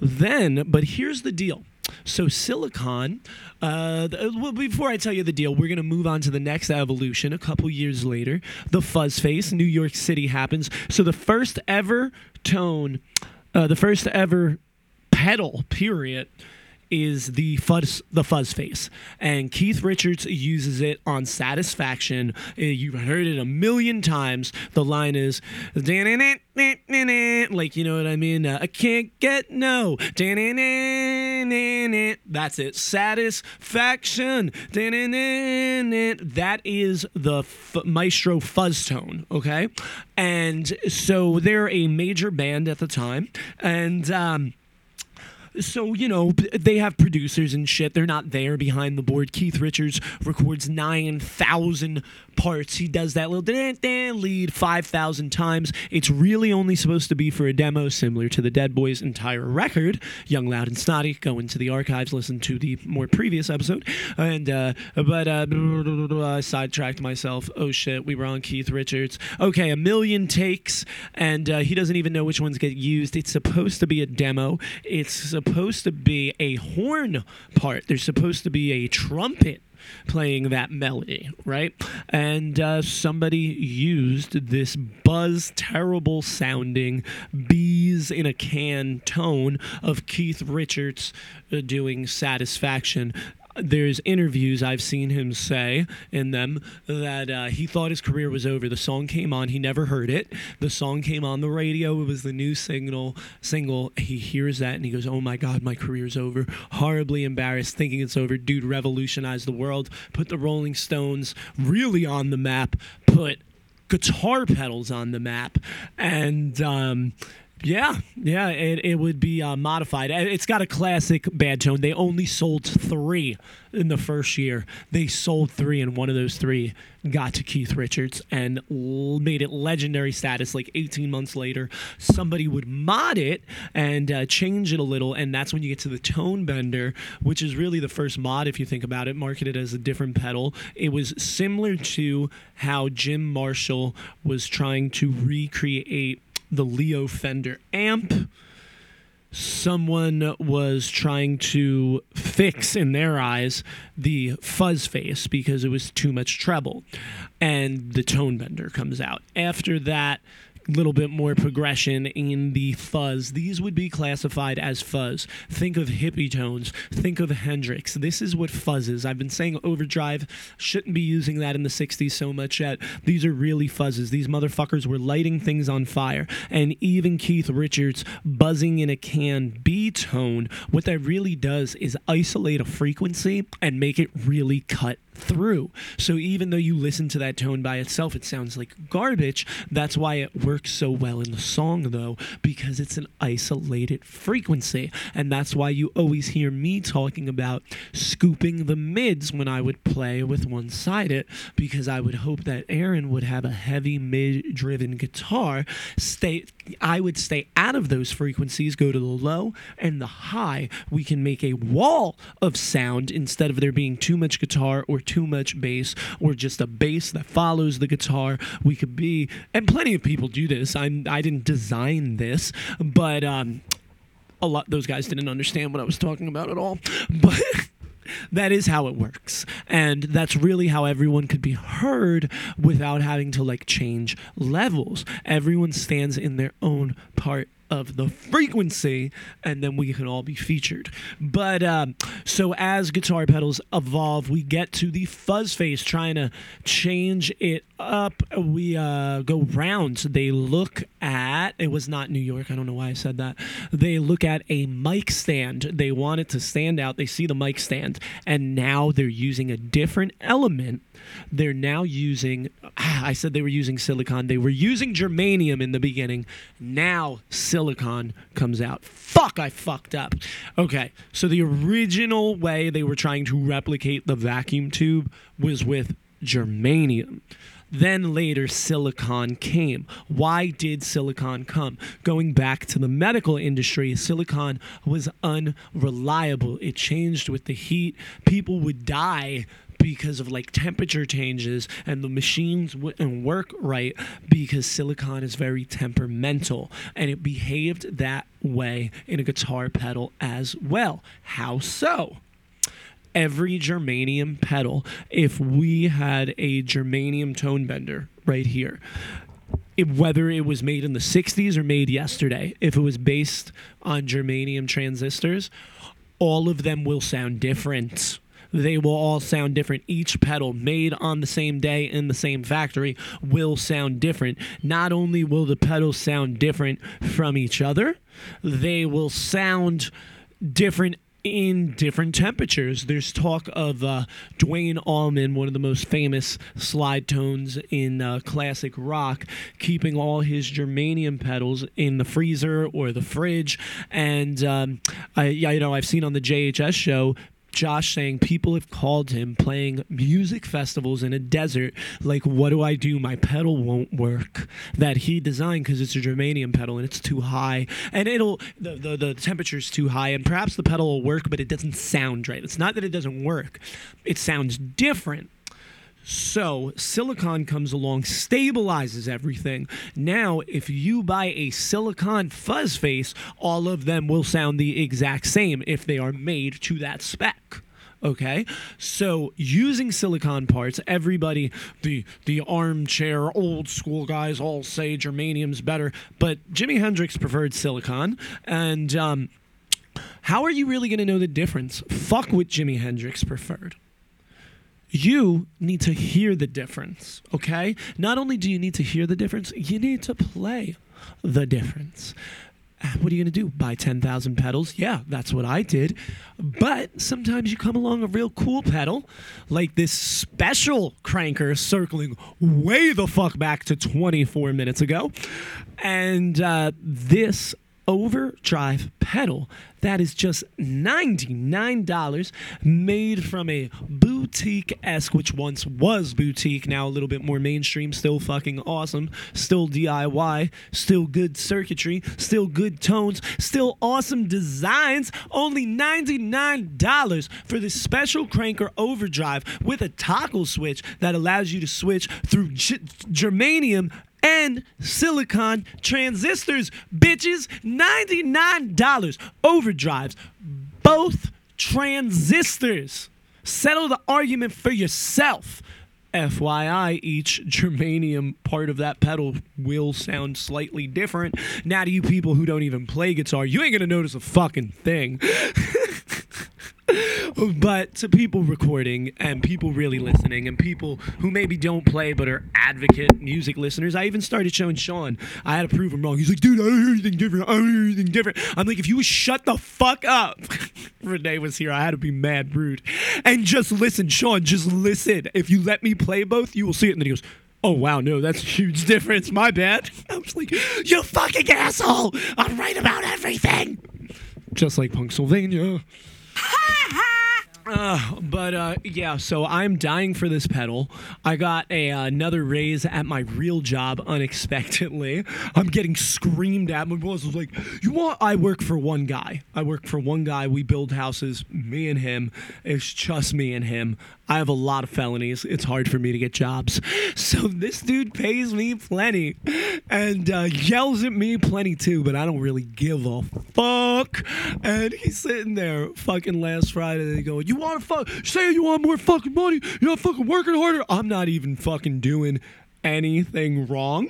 Then, but here's the deal. So silicon. Uh, th- well, before I tell you the deal, we're gonna move on to the next evolution. A couple years later, the fuzz face, New York City happens. So the first ever tone, uh, the first ever pedal, period, is the fuzz the fuzz face, and Keith Richards uses it on Satisfaction. Uh, You've heard it a million times. The line is like you know what I mean. Uh, I can't get no. That's it. Satisfaction. That is the f- Maestro fuzz tone. Okay, and so they're a major band at the time, and. Um, so you know they have producers and shit. They're not there behind the board. Keith richards records 9000 parts. He does that little dan, dan lead 5000 times. It's really only supposed to be for a demo similar to the dead boys entire record. Young loud and snotty. Go into the archives listen to the more previous episode. And uh but uh i sidetracked myself. Oh shit. We were on keith richards. Okay a million takes. And uh, he doesn't even know which ones get used. It's supposed to be a demo. It's supposed to be a horn part there's supposed to be a trumpet playing that melody, right? And uh, somebody used this buzz, terrible sounding bees in a can tone of Keith Richards uh, doing Satisfaction. There's interviews I've seen him say in them that uh, he thought his career was over. The song came on, he never heard it. The song came on the radio. It was the new signal single. He hears that and he goes, "Oh my God, my career's over." Horribly embarrassed, thinking it's over. Dude revolutionized the world, put the Rolling Stones really on the map, put guitar pedals on the map, and. Um, yeah, yeah, it, it would be uh, modified. It's got a classic bad tone. They only sold three in the first year. They sold three, and one of those three got to Keith Richards and l- made it legendary status. Like 18 months later, somebody would mod it and uh, change it a little, and that's when you get to the Tone Bender, which is really the first mod, if you think about it, marketed as a different pedal. It was similar to how Jim Marshall was trying to recreate the Leo Fender amp. Someone was trying to fix in their eyes the fuzz face because it was too much treble. And the tone bender comes out. After that little bit more progression in the fuzz. These would be classified as fuzz. Think of hippie tones. Think of Hendrix. This is what fuzz is. I've been saying overdrive shouldn't be using that in the 60s so much yet. These are really fuzzes. These motherfuckers were lighting things on fire. And even Keith Richards buzzing in a can B tone, what that really does is isolate a frequency and make it really cut through. So even though you listen to that tone by itself, it sounds like garbage. That's why it works so well in the song, though, because it's an isolated frequency. And that's why you always hear me talking about scooping the mids when I would play with one sided, because I would hope that Aaron would have a heavy mid driven guitar. Stay I would stay out of those frequencies, go to the low and the high. We can make a wall of sound instead of there being too much guitar or too much bass or just a bass that follows the guitar. We could be, and plenty of people do this. I'm, I didn't design this, but um, a lot those guys didn't understand what I was talking about at all. But that is how it works and that's really how everyone could be heard without having to like change levels everyone stands in their own part of the frequency and then we can all be featured. But um, so as guitar pedals evolve we get to the fuzz face trying to change it up. We uh, go round. They look at it was not new york i don't know why i said that. They look at a mic stand. They want it to stand out. They see the mic stand. And now they're using a different element they're now using i said they were using silicon they were using germanium in the beginning now silicon comes out fuck i fucked up okay so the original way they were trying to replicate the vacuum tube was with germanium then later, silicon came. Why did silicon come? Going back to the medical industry, silicon was unreliable. It changed with the heat. People would die because of like temperature changes and the machines wouldn't work right because silicon is very temperamental and it behaved that way in a guitar pedal as well. How so? every germanium pedal if we had a germanium tone bender right here it, whether it was made in the 60s or made yesterday if it was based on germanium transistors all of them will sound different they will all sound different. Each pedal made on the same day in the same factory will sound different. Not only will the pedals sound different from each other, they will sound different in different temperatures. There's talk of uh, Duane Allman, one of the most famous slide tones in uh, classic rock, keeping all his germanium pedals in the freezer or the fridge. And um, I, you know, I've seen on the JHS show Josh saying people have called him playing music festivals in a desert. Like, what do I do? My pedal won't work that he designed because it's a germanium pedal and it's too high, and it'll the, the the temperature's too high, and perhaps the pedal will work, but it doesn't sound right. It's not that it doesn't work; it sounds different. So silicon comes along, stabilizes everything. Now, if you buy a silicon fuzz face, all of them will sound the exact same if they are made to that spec. Okay, so using silicon parts, everybody, the the armchair old school guys all say germanium's better, but Jimi Hendrix preferred silicon, and um, how are you really going to know the difference? Fuck what Jimi Hendrix preferred you need to hear the difference, okay? Not only do you need to hear the difference, you need to play the difference. Uh, What are you going to do? Buy 10,000 pedals? Yeah, that's what I did. But sometimes you come along a real cool pedal, like this special cranker circling way the fuck back to 24 minutes ago. And uh, this overdrive pedal that is just $99 made from a boutique esque which once was boutique now a little bit more mainstream still fucking awesome still diy still good circuitry still good tones still awesome designs. Only $99 for this special cranker overdrive with a toggle switch that allows you to switch through G- germanium and silicon transistors, bitches. $99 overdrives, both transistors. Settle the argument for yourself. FYI, each germanium part of that pedal will sound slightly different. Now, to you people who don't even play guitar, you ain't gonna notice a fucking thing. but to people recording and people really listening and people who maybe don't play but are advocate music listeners, I even started showing Sean. I had to prove him wrong. He's like, dude, I don't hear anything different. I don't hear anything different. I'm like, if you would shut the fuck up. Renee was here. I had to be mad rude. And just listen, Sean, just listen. If you let me play both, you will see it. And then he goes, Oh wow, no, that's a huge difference. My bad. I was like, you fucking asshole! I'm right about everything. Just like Punksylvania. Uh, but uh, yeah, so I'm dying for this pedal. I got a uh, another raise at my real job unexpectedly. I'm getting screamed at. My boss was like, "You want?" I work for one guy. I work for one guy. We build houses. Me and him. It's just me and him. I have a lot of felonies. It's hard for me to get jobs. So this dude pays me plenty and uh, yells at me plenty too, but I don't really give a fuck. And he's sitting there fucking last Friday. They go, You want to fuck? Say you want more fucking money. You're not fucking working harder. I'm not even fucking doing anything wrong.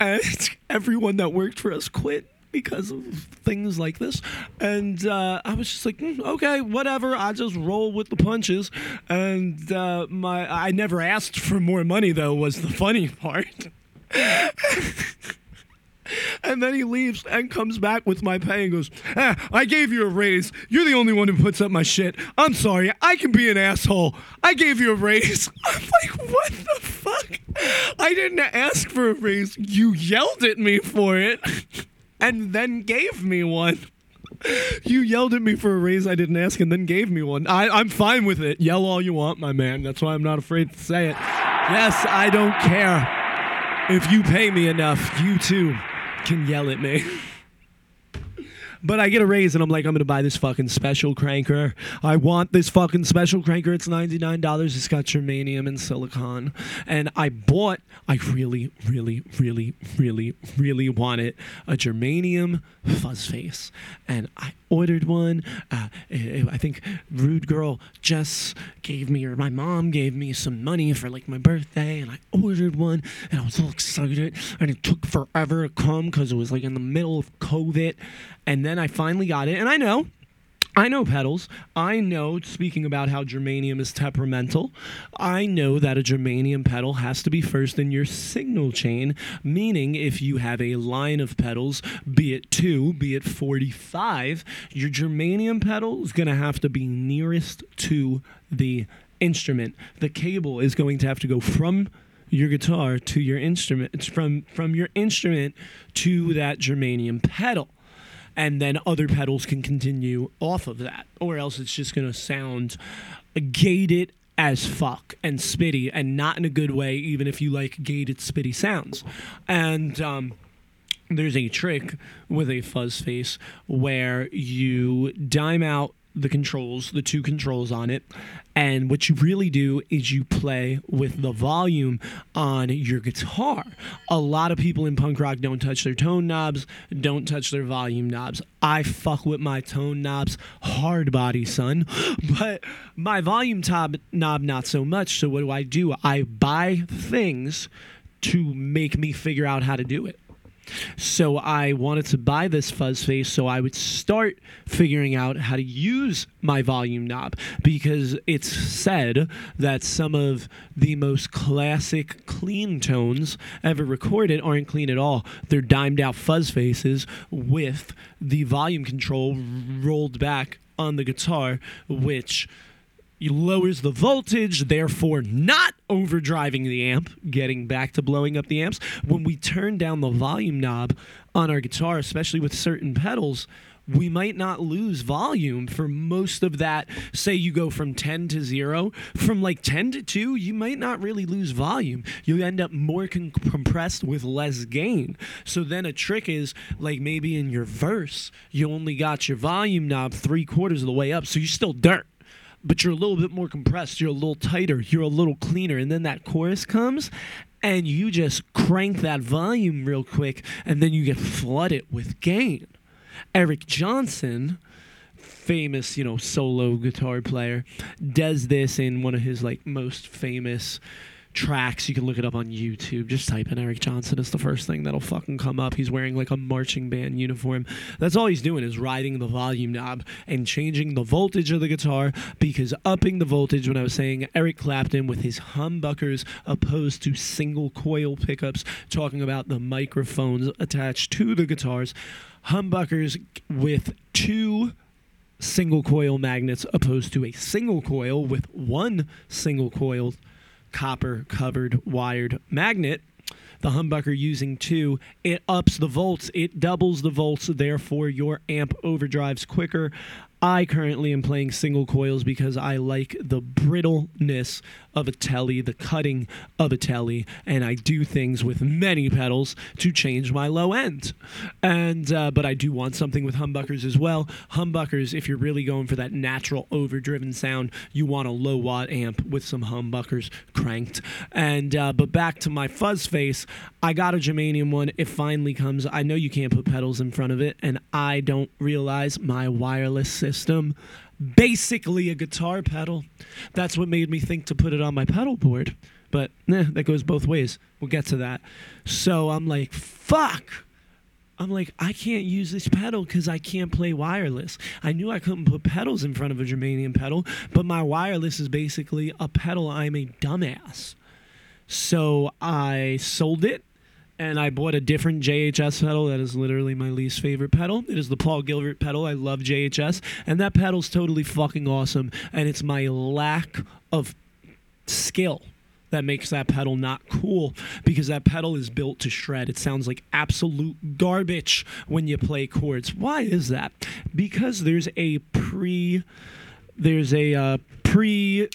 And everyone that worked for us quit because of things like this. And uh, I was just like, "Mm, okay, whatever. I just roll with the punches. And uh, my, I never asked for more money though. Was the funny part. And then he leaves and comes back with my pay and goes, ah, I gave you a raise. You're the only one who puts up my shit. I'm sorry. I can be an asshole. I gave you a raise. I'm like, what the fuck? I didn't ask for a raise. You yelled at me for it and then gave me one. You yelled at me for a raise I didn't ask and then gave me one. I, I'm fine with it. Yell all you want, my man. That's why I'm not afraid to say it. Yes, I don't care. If you pay me enough, you too can yell at me. But I get a raise and I'm like, I'm gonna buy this fucking special cranker. I want this fucking special cranker. It's $99. It's got germanium and silicon. And I bought, I really, really, really, really, really wanted a germanium fuzz face. And I ordered one. Uh, I I think Rude Girl Jess gave me, or my mom gave me some money for like my birthday. And I ordered one and I was all excited. And it took forever to come because it was like in the middle of COVID. And then I finally got it. And I know, I know pedals. I know, speaking about how germanium is temperamental, I know that a germanium pedal has to be first in your signal chain, meaning if you have a line of pedals, be it two, be it 45, your germanium pedal is going to have to be nearest to the instrument. The cable is going to have to go from your guitar to your instrument. It's from from your instrument to that germanium pedal and then other pedals can continue off of that, or else it's just gonna sound gated as fuck and spitty, and not in a good way, even if you like gated spitty sounds. And um, there's a trick with a fuzz face where you dime out the controls, the two controls on it. And what you really do is you play with the volume on your guitar. A lot of people in punk rock don't touch their tone knobs, don't touch their volume knobs. I fuck with my tone knobs hard body, son. But my volume top knob, not so much. So what do I do? I buy things to make me figure out how to do it. So I wanted to buy this fuzz face so I would start figuring out how to use my volume knob because it's said that some of the most classic clean tones ever recorded aren't clean at all. They're dimed out fuzz faces with the volume control rolled back on the guitar, which lowers the voltage, therefore not overdriving the amp, getting back to blowing up the amps. When we turn down the volume knob on our guitar, especially with certain pedals, we might not lose volume for most of that. Say you go from 10 to 0, from like 10 to 2, you might not really lose volume. You end up more con- compressed with less gain. So then a trick is like maybe in your verse, you only got your volume knob three quarters of the way up, so you're still dirt but you're a little bit more compressed, you're a little tighter, you're a little cleaner, and then that chorus comes and you just crank that volume real quick, and then you get flooded with gain. Eric Johnson, famous, you know, solo guitar player, does this in one of his like most famous tracks. You can look it up on YouTube. Just type in Eric Johnson. It's the first thing that'll fucking come up. He's wearing like a marching band uniform. That's all he's doing is riding the volume knob and changing the voltage of the guitar because upping the voltage when I was saying Eric Clapton with his humbuckers opposed to single coil pickups, talking about the microphones attached to the guitars. Humbuckers with two single coil magnets opposed to a single coil with one single coil copper covered wired magnet. The humbucker using two it ups the volts it doubles the volts therefore your amp overdrives quicker. I currently am playing single coils because i like the brittleness of a Tele the cutting of a Tele and i do things with many pedals to change my low end. And uh, but i do want something with humbuckers as well. Humbuckers if you're really going for that natural overdriven sound you want a low watt amp with some humbuckers cranked. And uh, but back to my fuzz face i got a germanium one. It finally comes. I know you can't put pedals in front of it and i don't realize my wireless system basically a guitar pedal that's what made me think to put it on my pedal board but nah, that goes both ways we'll get to that so i'm like fuck I'm like, I can't use this pedal because I can't play wireless. I knew I couldn't put pedals in front of a Germanium pedal, but my wireless is basically a pedal. I'm a dumbass. So I sold it and I bought a different JHS pedal that is literally my least favorite pedal. It is the Paul Gilbert pedal. I love JHS, and that pedal's totally fucking awesome. And it's my lack of skill that makes that pedal not cool because that pedal is built to shred. It sounds like absolute garbage when you play chords. Why is that? Because there's a pre there's a uh, pre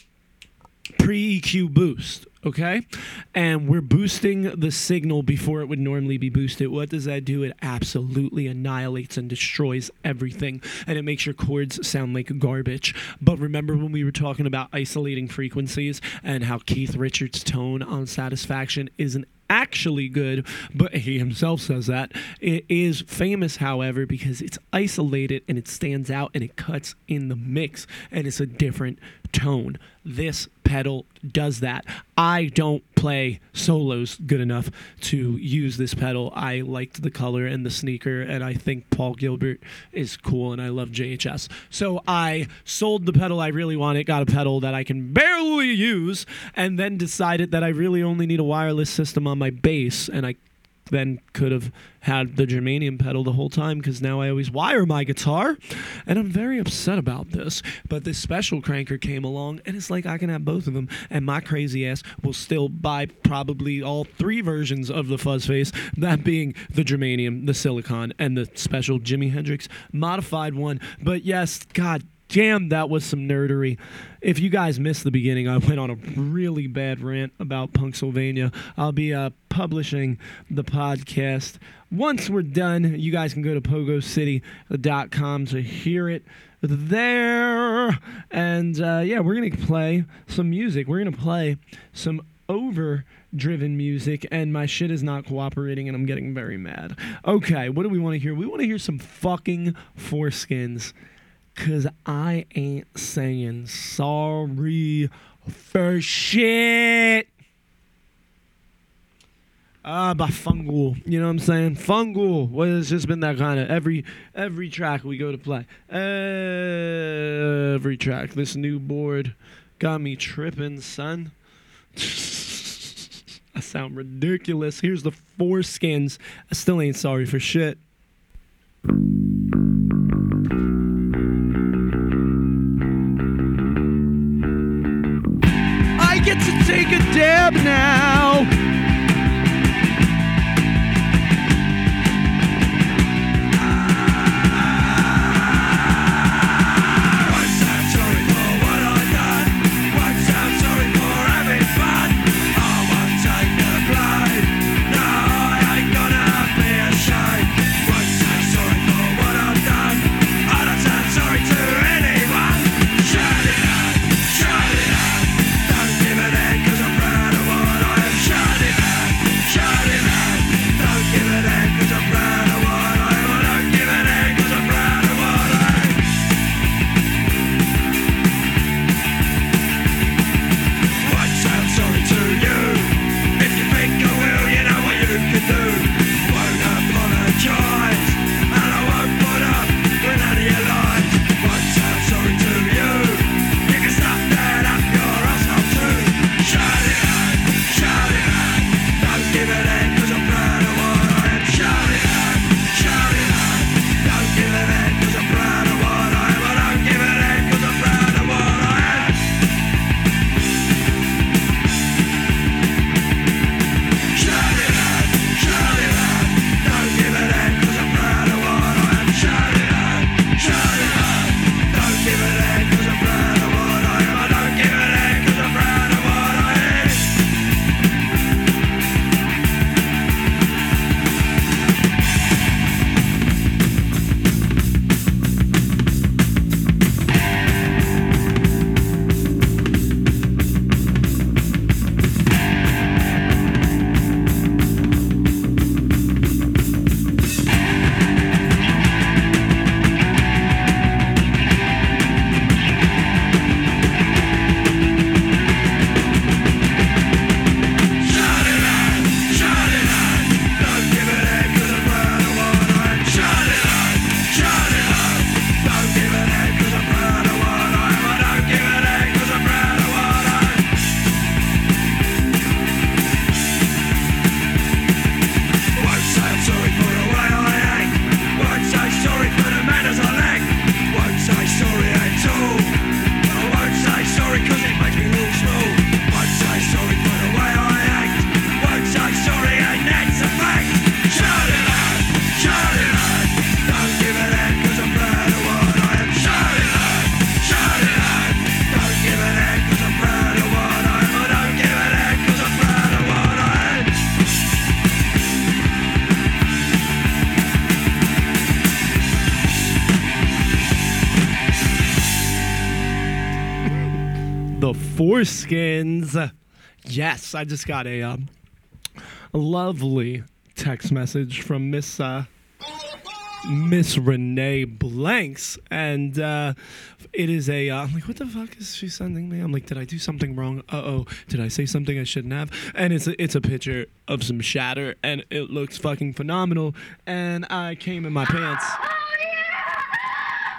pre EQ boost, okay? And we're boosting the signal before it would normally be boosted. What does that do? It absolutely annihilates and destroys everything, and it makes your chords sound like garbage. But remember when we were talking about isolating frequencies and how Keith Richards' tone on Satisfaction isn't actually good, but he himself says that. It is famous, however, because it's isolated and it stands out and it cuts in the mix and it's a different tone. This pedal does that. I don't play solos good enough to use this pedal. I liked the color and the sneaker, and I think Paul Gilbert is cool, and I love JHS. So I sold the pedal I really wanted, got a pedal that I can barely use, and then decided that I really only need a wireless system on my bass, and I then could have had the germanium pedal the whole time because now I always wire my guitar. And I'm very upset about this. But this special cranker came along and it's like I can have both of them. And my crazy ass will still buy probably all three versions of the fuzz face, that being the germanium, the silicon, and the special Jimi Hendrix modified one. But yes, God damn, that was some nerdery. If you guys missed the beginning, I went on a really bad rant about Punksylvania. I'll be uh, publishing the podcast. Once we're done, you guys can go to pogocity.com to hear it there. And uh, yeah, we're going to play some music. We're going to play some over driven music and my shit is not cooperating and I'm getting very mad. Okay, what do we want to hear? We want to hear some fucking foreskins. Cause I ain't saying sorry for shit. Ah, by fungal. You know what I'm saying? Fungal. Well, it's just been that kind of every every track we go to play. Every track. This new board got me tripping, son. I sound ridiculous. Here's the four skins. I still ain't sorry for shit. Dab now. Foreskins. Yes, I just got a, um, lovely text message from Miss uh, Miss Renee Blanks, and uh, it is a. Uh, I'm like, what the fuck is she sending me? I'm like, did I do something wrong? Uh oh, did I say something I shouldn't have? And it's a, it's a picture of some shatter, and it looks fucking phenomenal. And I came in my pants.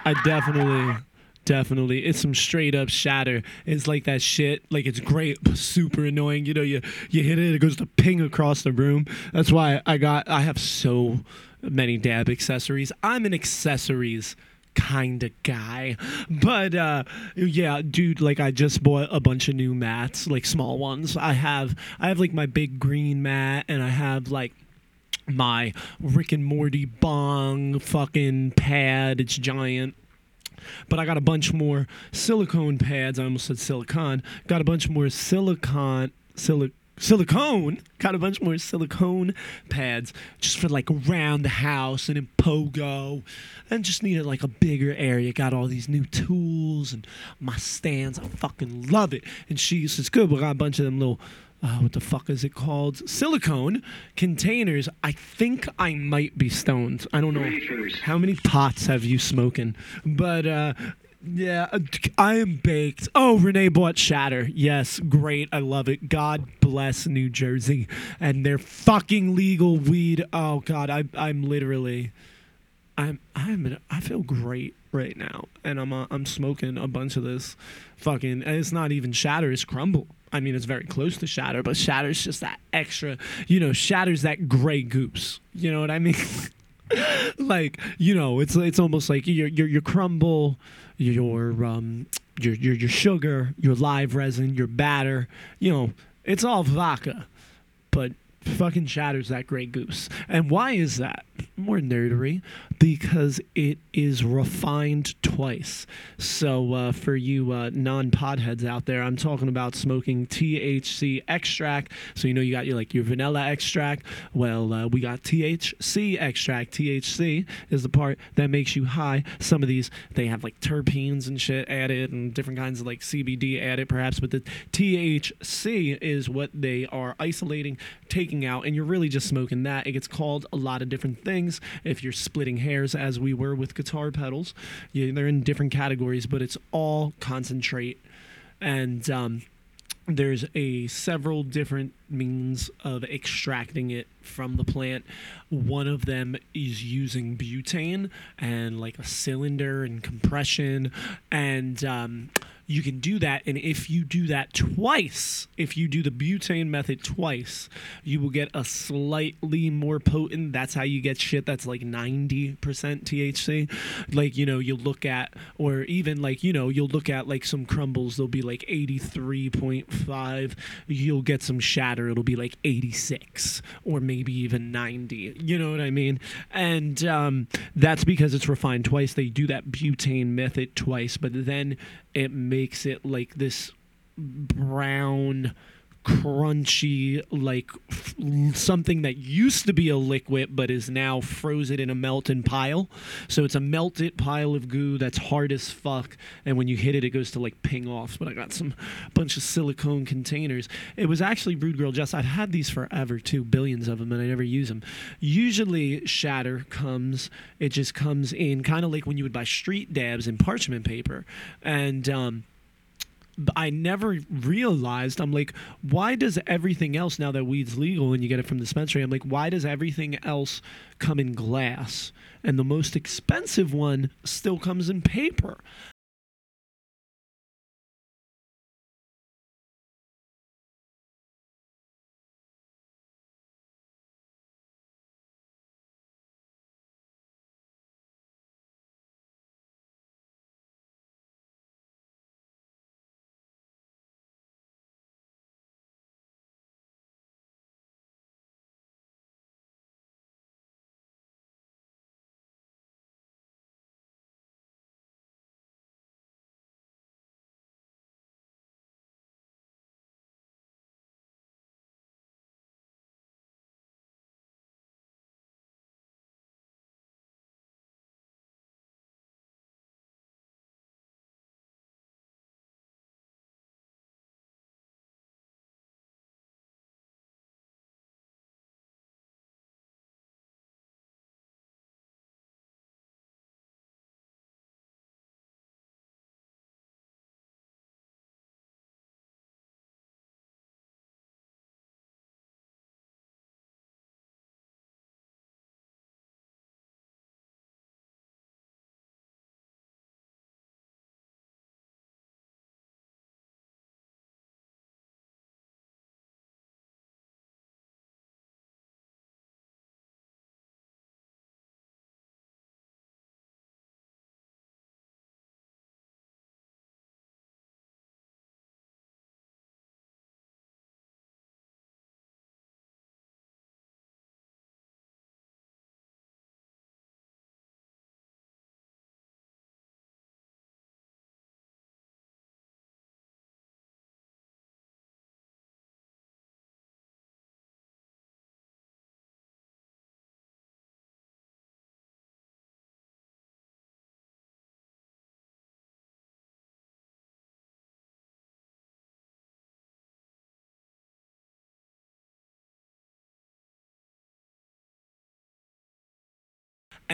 I definitely. Definitely, it's some straight up shatter. It's like that shit. Like it's great, super annoying. You know, you you hit it, it goes to ping across the room. That's why I got. I have so many dab accessories. I'm an accessories kind of guy, but uh, yeah, dude. Like I just bought a bunch of new mats, like small ones. I have I have like my big green mat, and I have like my Rick and Morty bong fucking pad. It's giant but I got a bunch more silicone pads. I almost said silicon. Got a bunch more silicon, sili- silicone. Got a bunch more silicone pads just for like around the house and in pogo, and just needed like a bigger area. Got all these new tools and my stands. I fucking love it. And she says, "Good, we got a bunch of them little." Uh, what the fuck is it called? Silicone containers. I think I might be stoned. I don't know. How many pots have you smoking? But uh, yeah, uh, I am baked. Oh, Renee bought Shatter. Yes, great. I love it. God bless New Jersey and their fucking legal weed. Oh God, I, I'm literally. I'm I'm I feel great right now, and I'm uh, I'm smoking a bunch of this, fucking. And it's not even shatter; it's crumble. I mean, it's very close to shatter, but shatter's just that extra. You know, shatter's that gray goose. You know what I mean? like you know, it's it's almost like your your your crumble, your um your your your sugar, your live resin, your batter. You know, it's all vodka, but fucking shatters that gray goose. And why is that? More nerdery. Because it is refined twice. So uh, for you uh, non podheads out there, I'm talking about smoking THC extract. So you know you got your like your vanilla extract. Well, uh, we got THC extract. THC is the part that makes you high. Some of these they have like terpenes and shit added, and different kinds of like CBD added, perhaps. But the THC is what they are isolating, taking out, and you're really just smoking that. It gets called a lot of different things. If you're splitting hairs, as we were with guitar pedals, you, they're in different categories, but it's all concentrate. And um, there's a several different means of extracting it from the plant. One of them is using butane and like a cylinder and compression, and um, you can do that. And if you do that twice, if you do the butane method twice, you will get a slightly more potent. That's how you get shit that's like 90% THC. Like, you know, you'll look at, or even like, you know, you'll look at like some crumbles, they'll be like 83.5. You'll get some shatter, it'll be like 86 or maybe even 90. You know what I mean? And um, that's because it's refined twice. They do that butane method twice, but then it makes it like this brown crunchy like f- something that used to be a liquid but is now frozen in a melting pile. So it's a melted pile of goo that's hard as fuck and when you hit it it goes to like ping off. But i got some bunch of silicone containers. It was actually rude girl jess. I've had these forever too billions of them and i never use them usually shatter comes it just comes in kind of like when you would buy street dabs in parchment paper. And um I never realized. I'm like, why does everything else now that weed's legal and you get it from the dispensary? I'm like, why does everything else come in glass and the most expensive one still comes in paper?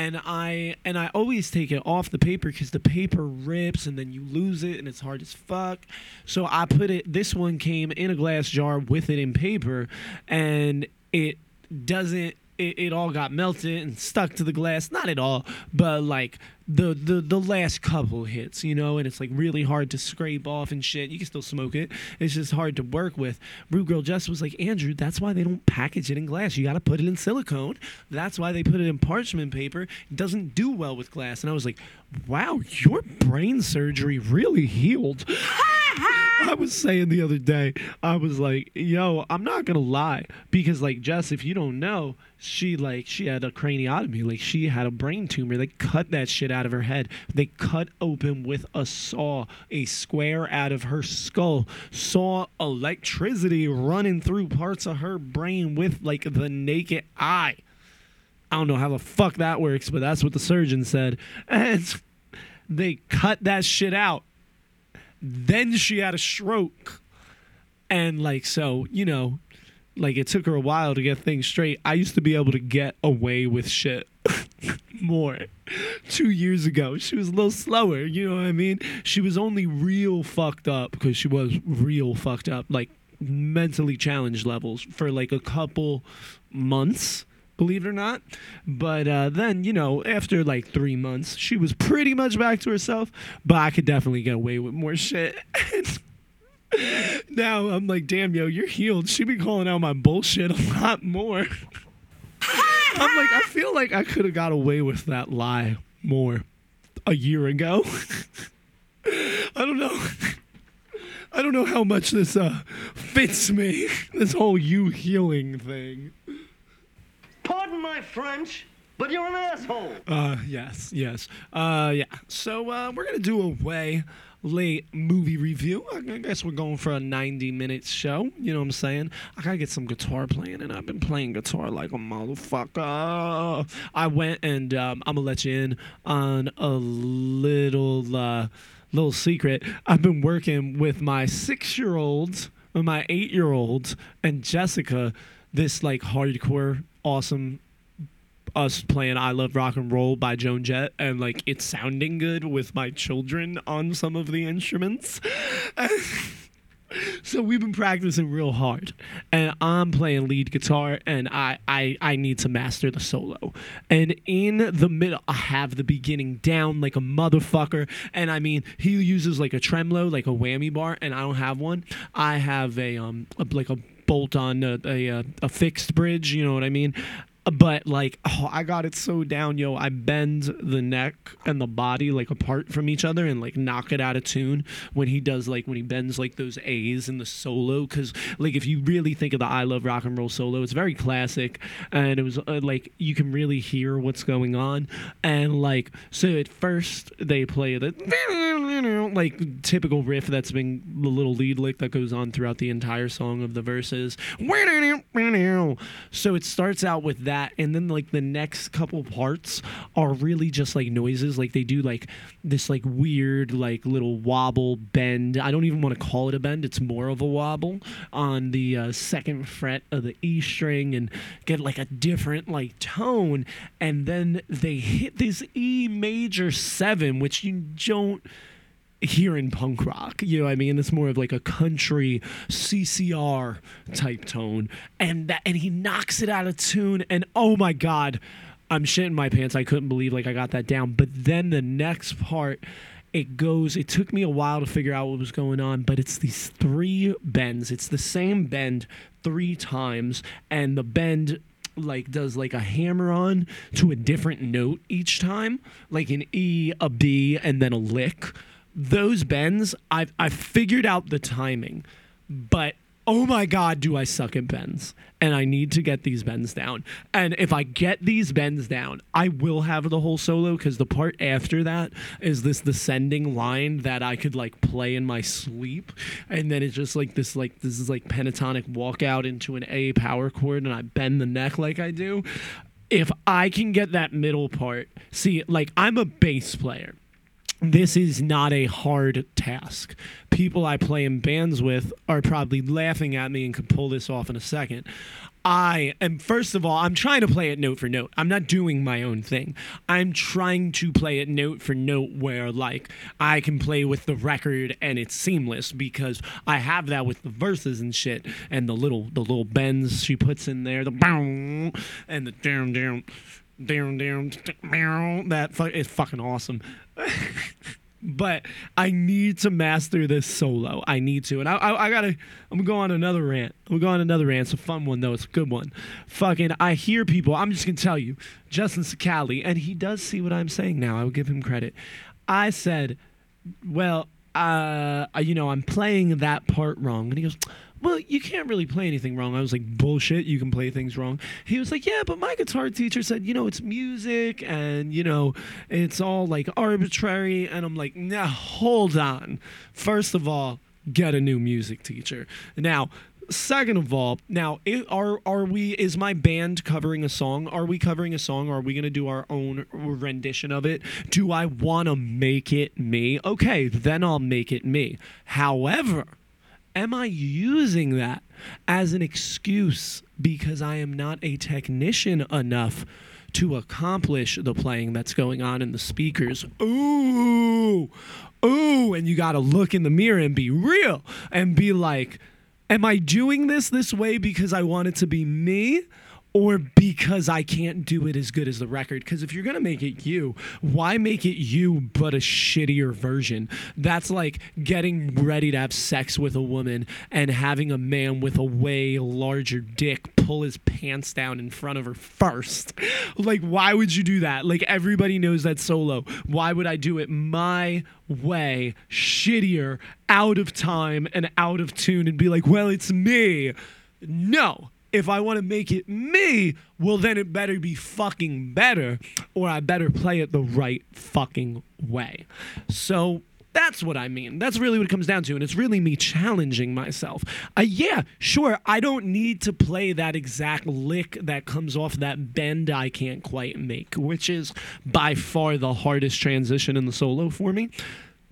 And I and I always take it off the paper because the paper rips and then you lose it and it's hard as fuck. So I put it. This one came in a glass jar with it in paper, and it doesn't. It, it all got melted and stuck to the glass. Not at all, but like the the the last couple hits, you know, and it's like really hard to scrape off and shit. You can still smoke it. It's just hard to work with. Brew Girl Jess was like, Andrew, that's why they don't package it in glass. You got to put it in silicone. That's why they put it in parchment paper. It doesn't do well with glass. And I was like, wow, your brain surgery really healed. I was saying the other day, I was like, yo, I'm not gonna lie. Because like Jess, if you don't know, she like she had a craniotomy, like she had a brain tumor. They cut that shit out of her head. They cut open with a saw a square out of her skull, saw electricity running through parts of her brain with like the naked eye. I don't know how the fuck that works, but that's what the surgeon said. And they cut that shit out. Then she had a stroke. And like so, you know, like it took her a while to get things straight. I used to be able to get away with shit more. 2 years ago, she was a little slower, you know what I mean? She was only real fucked up because she was real fucked up like mentally challenged levels for like a couple months believe it or not. But uh, then, you know, after like three months, she was pretty much back to herself. But I could definitely get away with more shit. now I'm like, damn, yo, you're healed. She be calling out my bullshit a lot more. I'm like, I feel like I could have got away with that lie more a year ago. I don't know. I don't know how much this uh, fits me. This whole you healing thing. Pardon my French, but you're an asshole. Uh, yes, yes. Uh, yeah. So uh, we're gonna do a way late movie review. I guess we're going for a 90 minute show. You know what I'm saying? I gotta get some guitar playing, and I've been playing guitar like a motherfucker. I went and um, I'm gonna let you in on a little uh, little secret. I've been working with my six year old, and my eight year old, and Jessica. This like hardcore, awesome us playing I Love Rock and Roll by Joan Jett and like it sounding good with my children on some of the instruments. so we've been practicing real hard and I'm playing lead guitar and I, I I need to master the solo. And in the middle I have the beginning down like a motherfucker and I mean he uses like a tremolo like a whammy bar and I don't have one. I have a um a, like a bolt on a, a a fixed bridge, you know what I mean? But like oh, I got it so down, yo. I bend the neck and the body like apart from each other and like knock it out of tune when he does like when he bends like those A's in the solo. Cause like if you really think of the I Love Rock and Roll solo, it's very classic and it was uh, like you can really hear what's going on. And like so at first they play the like typical riff that's been the little lead lick that goes on throughout the entire song of the verses. So it starts out with that, and then like the next couple parts are really just like noises. Like they do like this like weird like little wobble bend. I don't even want to call it a bend. It's more of a wobble on the uh, second fret of the E string, and get like a different like tone. And then they hit this E major seven, which you don't here in punk rock. You know what I mean? It's more of like a country CCR type tone. And that and he knocks it out of tune and oh my god, I'm shitting my pants. I couldn't believe like I got that down. But then the next part it goes it took me a while to figure out what was going on, but it's these three bends. It's the same bend three times and the bend like does like a hammer on to a different note each time, like an E, a B, and then a lick those bends, I've I've figured out the timing, but oh my god, do I suck at bends? And I need to get these bends down. And if I get these bends down, I will have the whole solo because the part after that is this descending line that I could like play in my sleep, and then it's just like this like this is like pentatonic walkout into an A power chord, and I bend the neck like I do. If I can get that middle part, see, like I'm a bass player this is not a hard task. People I play in bands with are probably laughing at me and could pull this off in a second. I am first of all, I'm trying to play it note for note. I'm not doing my own thing. I'm trying to play it note for note where like I can play with the record and it's seamless because I have that with the verses and shit and the little the little bends she puts in there, the boom and the down down down down that fu- is fucking awesome. but I need to master this solo. I need to, and I, I, I gotta. I'm gonna go on another rant. I'm gonna go on another rant. It's a fun one though. It's a good one. Fucking, I hear people. I'm just gonna tell you, Justin Sicali, and he does see what I'm saying now. I will give him credit. I said, well, uh, you know, I'm playing that part wrong, and he goes. Well, you can't really play anything wrong. I was like, bullshit, you can play things wrong. He was like, yeah, but my guitar teacher said, you know, it's music and, you know, it's all like arbitrary. And I'm like, nah, hold on. First of all, get a new music teacher. Now, second of all, now are are we is my band covering a song? Are we covering a song? Are we gonna do our own rendition of it? Do I want to make it me? Okay, then I'll make it me. However, am I using that as an excuse because I am not a technician enough to accomplish the playing that's going on in the speakers? Ooh, ooh, and you got to look in the mirror and be real and be like, am I doing this this way because I want it to be me? Or because I can't do it as good as the record. Because if you're going to make it you, why make it you but a shittier version? That's like getting ready to have sex with a woman and having a man with a way larger dick pull his pants down in front of her first. Like, why would you do that? Like, everybody knows that solo. Why would I do it my way, shittier, out of time, and out of tune, and be like, well, it's me? No. If I want to make it me, well, then it better be fucking better, or I better play it the right fucking way. So that's what I mean. That's really what it comes down to. And it's really me challenging myself. Uh, yeah, sure, I don't need to play that exact lick that comes off that bend I can't quite make, which is by far the hardest transition in the solo for me.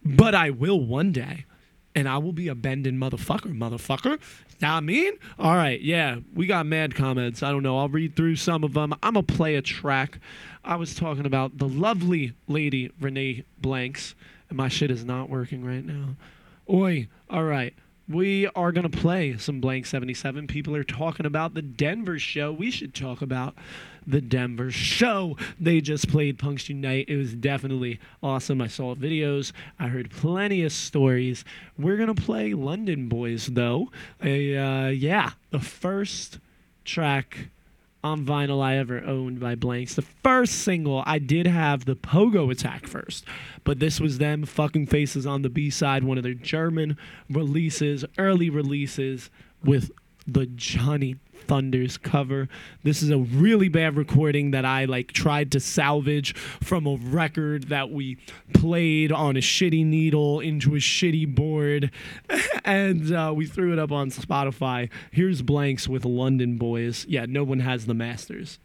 But I will one day and I will be a bending motherfucker, motherfucker. Now I mean, all right, yeah, we got mad comments. I don't know. I'll read through some of them. I'm gonna play a track. I was talking about the lovely lady Renee Blanks, and my shit is not working right now. Oi, all right. We are going to play some Blanks 77. People are talking about the Denver show. We should talk about the Denver show. They just played Punks Unite. It was definitely awesome. I saw videos, I heard plenty of stories. We're going to play London Boys, though. A, uh, yeah, the first track on vinyl I ever owned by Blanks. The first single, I did have the Pogo Attack first, but this was them fucking faces on the B side, one of their German releases, early releases with the Johnny Thunders cover. This is a really bad recording that I like tried to salvage from a record that we played on a shitty needle into a shitty board, and uh, we threw it up on Spotify. Here's Blanks with London Boys. Yeah, no one has the masters.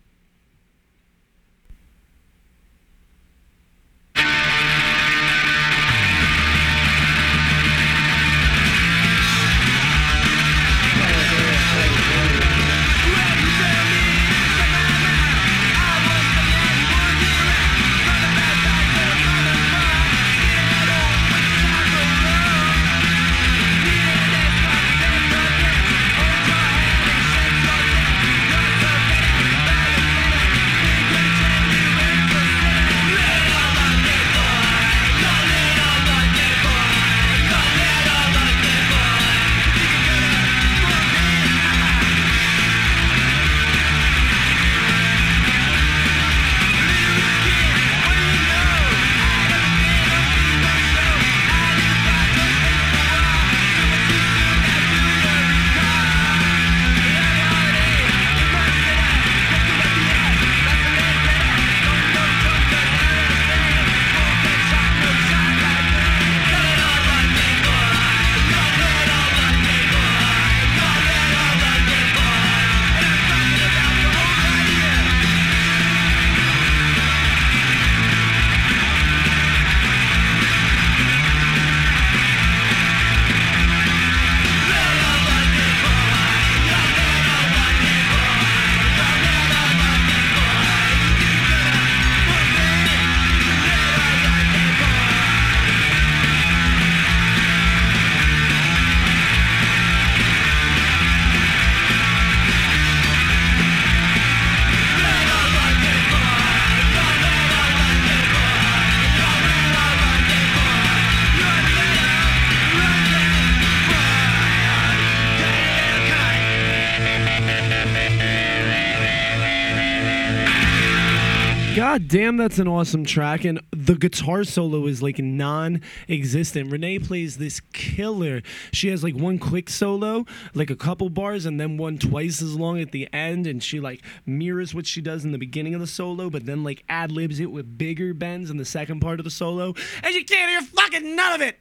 God damn, that's an awesome track. And the guitar solo is like non existent. Renee plays this killer. She has like one quick solo, like a couple bars, and then one twice as long at the end. And she like mirrors what she does in the beginning of the solo, but then like ad libs it with bigger bends in the second part of the solo. And you can't hear fucking none of it.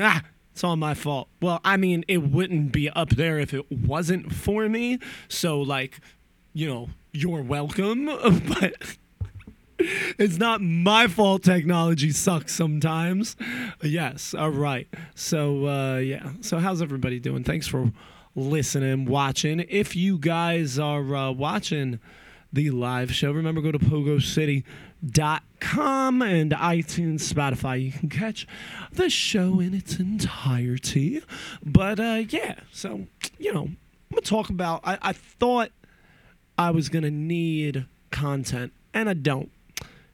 Ah. It's all my fault. Well, I mean, it wouldn't be up there if it wasn't for me. So, like, you know, you're welcome. But it's not my fault technology sucks sometimes. Yes, all right. So, uh, yeah. So, how's everybody doing? Thanks for listening, watching. If you guys are uh, watching the live show, remember go to pogocity.com and iTunes, Spotify. You can catch the show in its entirety. But, uh, yeah. So, you know, I'm to talk about. I, I thought I was gonna need content, and I don't.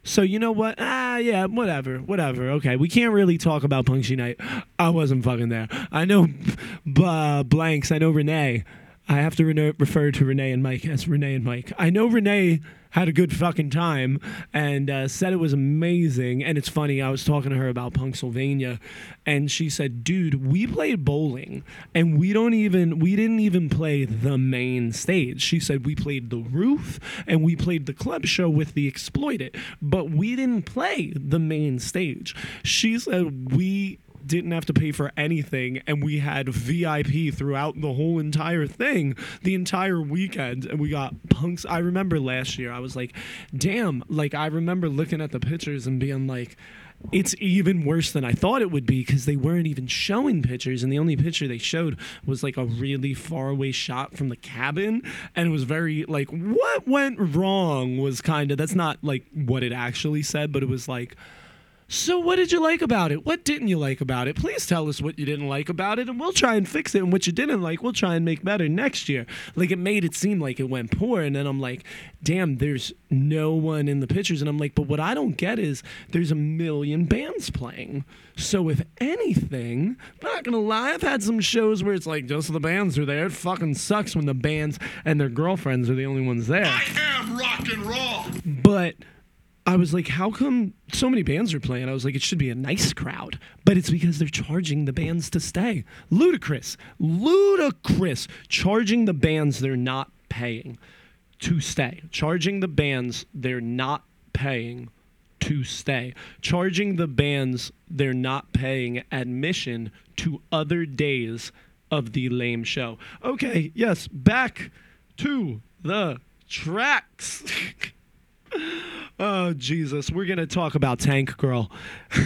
So you know what? Ah, yeah, whatever, whatever. Okay, we can't really talk about Punks Unite. I wasn't fucking there. I know, b- uh, blanks. I know Renee. I have to reno- refer to Renee and Mike as Renee and Mike. I know Renee had a good fucking time and uh, said it was amazing. And it's funny, I was talking to her about Punksylvania, and she said, "Dude, we played bowling, and we don't even we didn't even play the main stage." She said we played the roof and we played the club show with the Exploited, but we didn't play the main stage. She said we didn't have to pay for anything and we had VIP throughout the whole entire thing the entire weekend and we got punks I remember last year I was like damn like I remember looking at the pictures and being like it's even worse than I thought it would be because they weren't even showing pictures, and the only picture they showed was like a really far away shot from the cabin, and it was very like what went wrong was kind of that's not like what it actually said, but it was like. So, what did you like about it? What didn't you like about it? Please tell us what you didn't like about it, and we'll try and fix it. And what you didn't like, we'll try and make better next year. Like, it made it seem like it went poor. And then I'm like, damn, there's no one in the pictures. And I'm like, but what I don't get is there's a million bands playing. So, if anything, I'm not gonna lie, I've had some shows where it's like just the bands are there. It fucking sucks when the bands and their girlfriends are the only ones there. I am rock and roll. But I was like, how come so many bands are playing? I was like, it should be a nice crowd. But it's because they're charging the bands to stay. Ludicrous. Ludicrous. Charging the bands they're not paying to stay. Charging the bands they're not paying to stay. Charging the bands they're not paying admission to other days of the lame show. Okay, yes, back to the tracks. Oh Jesus, we're gonna talk about Tank Girl.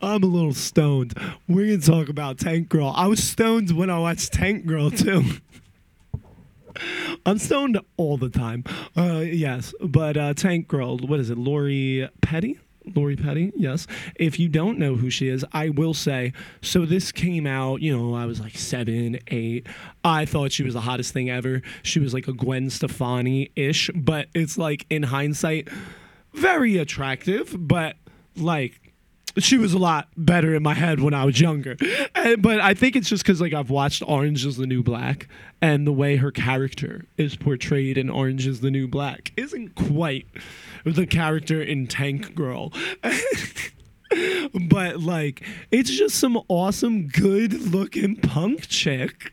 I'm a little stoned. We're gonna talk about Tank Girl. I was stoned when I watched Tank Girl too. I'm stoned all the time. Uh, yes, but uh, Tank Girl. What is it? Lori Petty. Lori Petty, yes. If you don't know who she is, I will say. So this came out, you know, I was like seven, eight. I thought she was the hottest thing ever. She was like a Gwen Stefani ish, but it's like in hindsight, very attractive, but like she was a lot better in my head when I was younger. And, but I think it's just because like I've watched Orange is the New Black, and the way her character is portrayed in Orange is the New Black isn't quite the character in Tank Girl. but like it's just some awesome, good looking punk chick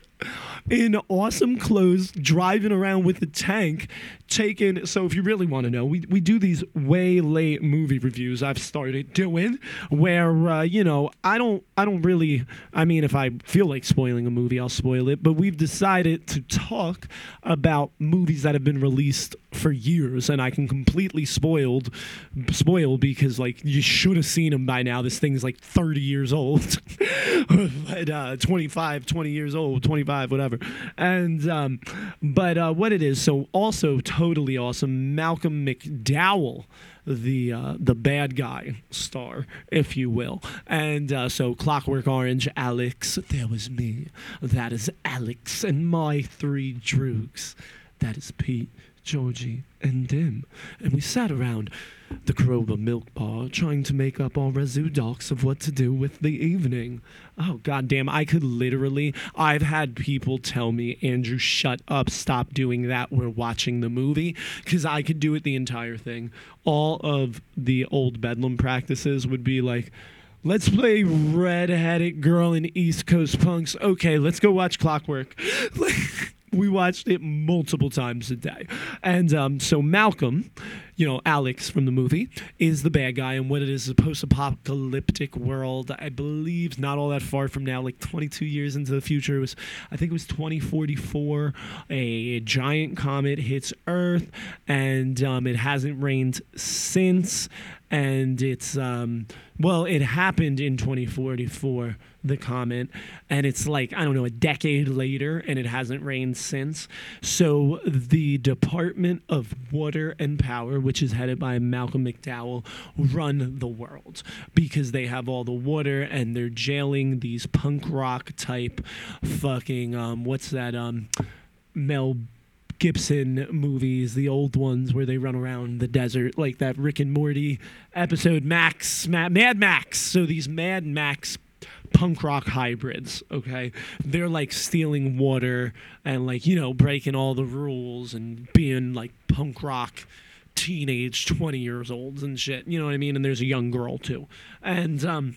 in awesome clothes driving around with a tank taking so if you really want to know we, we do these way late movie reviews i've started doing where uh, you know i don't i don't really i mean if i feel like spoiling a movie i'll spoil it but we've decided to talk about movies that have been released for years and i can completely spoiled spoil because like you should have seen them by now. This thing's like 30 years old. But uh 25 20 years old 25 whatever. And um but uh what it is so also totally awesome. Malcolm mcdowell the uh, the bad guy star, if you will, and uh, so Clockwork Orange, Alex, there was me, that is Alex, and my three droogs, that is Pete, Georgie, and Dim, and we sat around the Korova Milk Bar trying to make up our rassoodocks of what to do with the evening. Oh goddamn! I could literally. I've had people tell me, Andrew, shut up, stop doing that. We're watching the movie because I could do it the entire thing. All of the old Bedlam practices would be like. Let's play Red-Headed Girl in East Coast Punks. Okay, let's go watch Clockwork. we watched it multiple times a day. And um, so Malcolm, you know, Alex from the movie, is the bad guy in what it is a post apocalyptic world. I believe not all that far from now, like 22 years into the future. It was, I think it was 2044. A giant comet hits Earth, and um, it hasn't rained since. And it's, um, well, it happened in 2044 the comment. And it's like i don't know a decade later and it hasn't rained since. So the department of water and power which is headed by malcolm mcdowell run the world because they have all the water and they're jailing these punk rock type fucking um what's that um mel Gibson movies, the old ones where they run around the desert, like that Rick and Morty episode, Max, Ma- Mad Max. So these Mad Max punk rock hybrids, okay? They're like stealing water and like, you know, breaking all the rules and being like punk rock teenage 20 years olds and shit. You know what I mean? And there's a young girl too. And um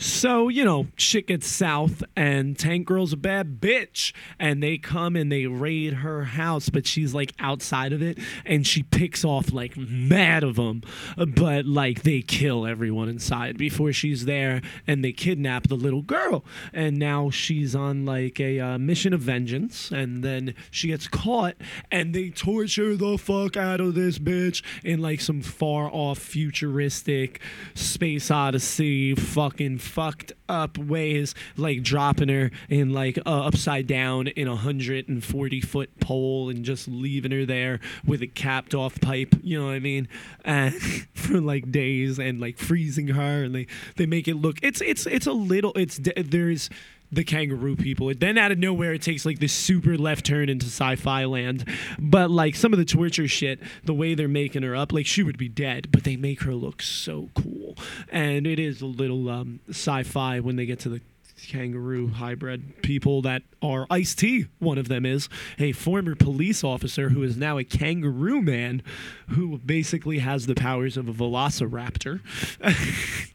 so, you know, shit gets south, and Tank Girl's a bad bitch. And they come and they raid her house, but she's like outside of it, and she picks off like mad of them. But like they kill everyone inside before she's there, and they kidnap the little girl. And now she's on like a uh, mission of vengeance, and then she gets caught, and they torture the fuck out of this bitch in like some far off futuristic space odyssey fucking fucked up ways, like dropping her in like uh, upside down in a hundred and forty foot pole and just leaving her there with a capped off pipe. You know what I mean? And for like days and like freezing her, and they they make it look it's it's it's a little it's there's the kangaroo people. It then out of nowhere, it takes like this super left turn into sci-fi land. But like some of the torture shit, the way they're making her up, like she would be dead, but they make her look so cool. And it is a little um, sci-fi when they get to the kangaroo hybrid people that are Ice T. One of them is a former police officer who is now a kangaroo man, who basically has the powers of a velociraptor.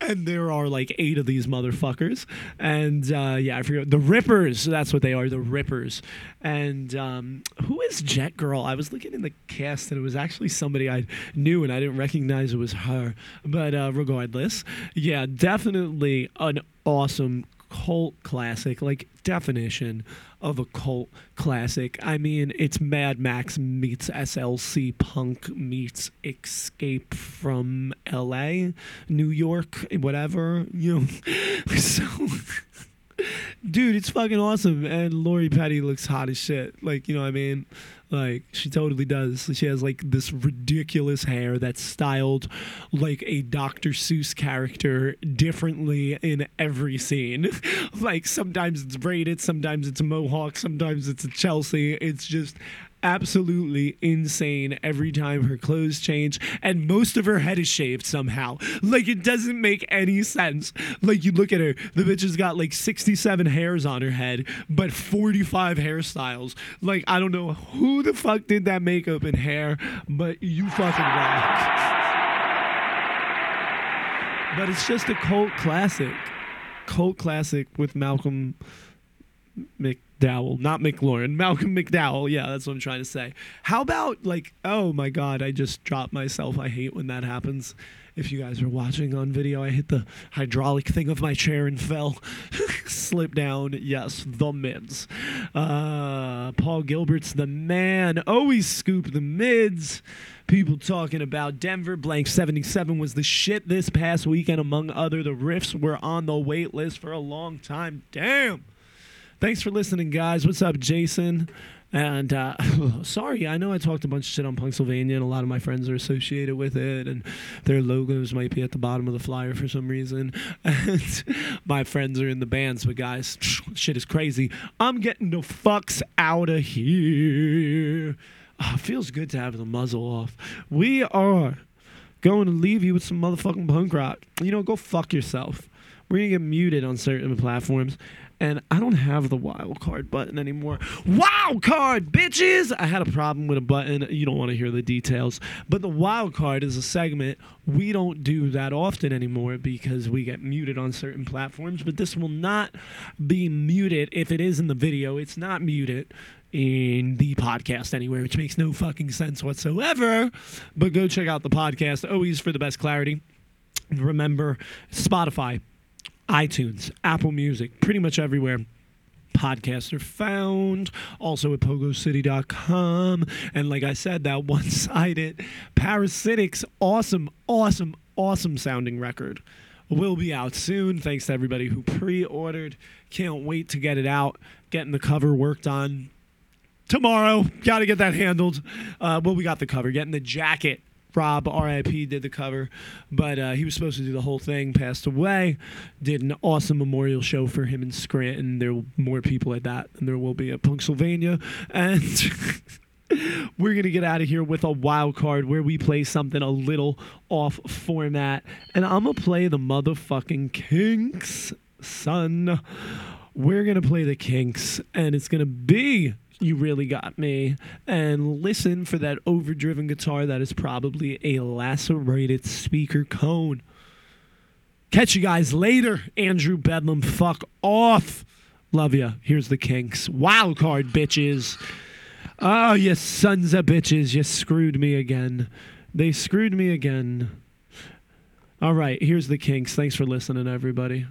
and there are like eight of these motherfuckers. And uh, yeah i forget the rippers. That's what they are the rippers. And um, who is jet girl? I was looking in the cast and it was actually somebody i knew and i didn't recognize it was her. But uh, regardless yeah definitely an awesome cult classic like definition of a cult classic. I mean it's mad max meets slc punk meets escape from la new york whatever you know. So dude it's fucking awesome and lori petty looks hot as shit like you know what i mean like she totally does. She has like this ridiculous hair that's styled like a Dr. Seuss character differently in every scene. like sometimes it's braided, sometimes it's a mohawk, sometimes it's a Chelsea. It's just absolutely insane every time her clothes change and most of her head is shaved somehow. Like it doesn't make any sense. Like you look at her the bitch has got like 67 hairs on her head but 45 hairstyles. Like i don't know who the fuck did that makeup and hair but you fucking rock. But it's just a cult classic. Cult classic with malcolm McDowell, not McLaurin, Malcolm McDowell. Yeah, that's what I'm trying to say. How about like, oh my God, I just dropped myself. I hate when that happens. If you guys are watching on video, I hit the hydraulic thing of my chair and fell, slip down. Yes, the mids. Uh, Paul Gilbert's the man. Always scoop the mids. People talking about Denver. Blanks 77 was the shit this past weekend, among other. The riffs were on the wait list for a long time. Damn. Thanks for listening, guys. What's up, Jason? And uh, sorry, I know I talked a bunch of shit on Punksylvania, and a lot of my friends are associated with it, and their logos might be at the bottom of the flyer for some reason. And my friends are in the bands, but guys, shit is crazy. I'm getting the fucks out of here. Ah, feels good to have the muzzle off. We are going to leave you with some motherfucking punk rock. You know, go fuck yourself. We're gonna get muted on certain platforms, and I don't have the wild card button anymore. Wild card, bitches! I had a problem with a button. You don't want to hear the details, but the wild card is a segment we don't do that often anymore because we get muted on certain platforms. But this will not be muted if it is in the video. It's not muted in the podcast anywhere, which makes no fucking sense whatsoever. But go check out the podcast always for the best clarity. Remember, Spotify, iTunes, Apple Music, pretty much everywhere. Podcasts are found also at pogocity.com. And like I said, that one sided Parasitics, awesome, awesome, awesome sounding record will be out soon. Thanks to everybody who pre ordered. Can't wait to get it out, getting the cover worked on tomorrow. Got to get that handled. Uh, well, we got the cover, getting the jacket. Rob, RIP, did the cover, but uh, he was supposed to do the whole thing, passed away. Did an awesome memorial show for him in Scranton. There were more people at that than there will be at Punksylvania. And we're to get out of here with a wild card where we play something a little off format. And I'm to play the motherfucking Kinks, son. We're to play the Kinks, and it's to be you really got me. And listen for that overdriven guitar that is probably a lacerated speaker cone. Catch you guys later. Andrew Bedlam, fuck off. Love ya. Here's the kinks. Wild card, bitches. Oh, you sons of bitches. You screwed me again. They screwed me again. All right, here's the kinks. Thanks for listening, everybody.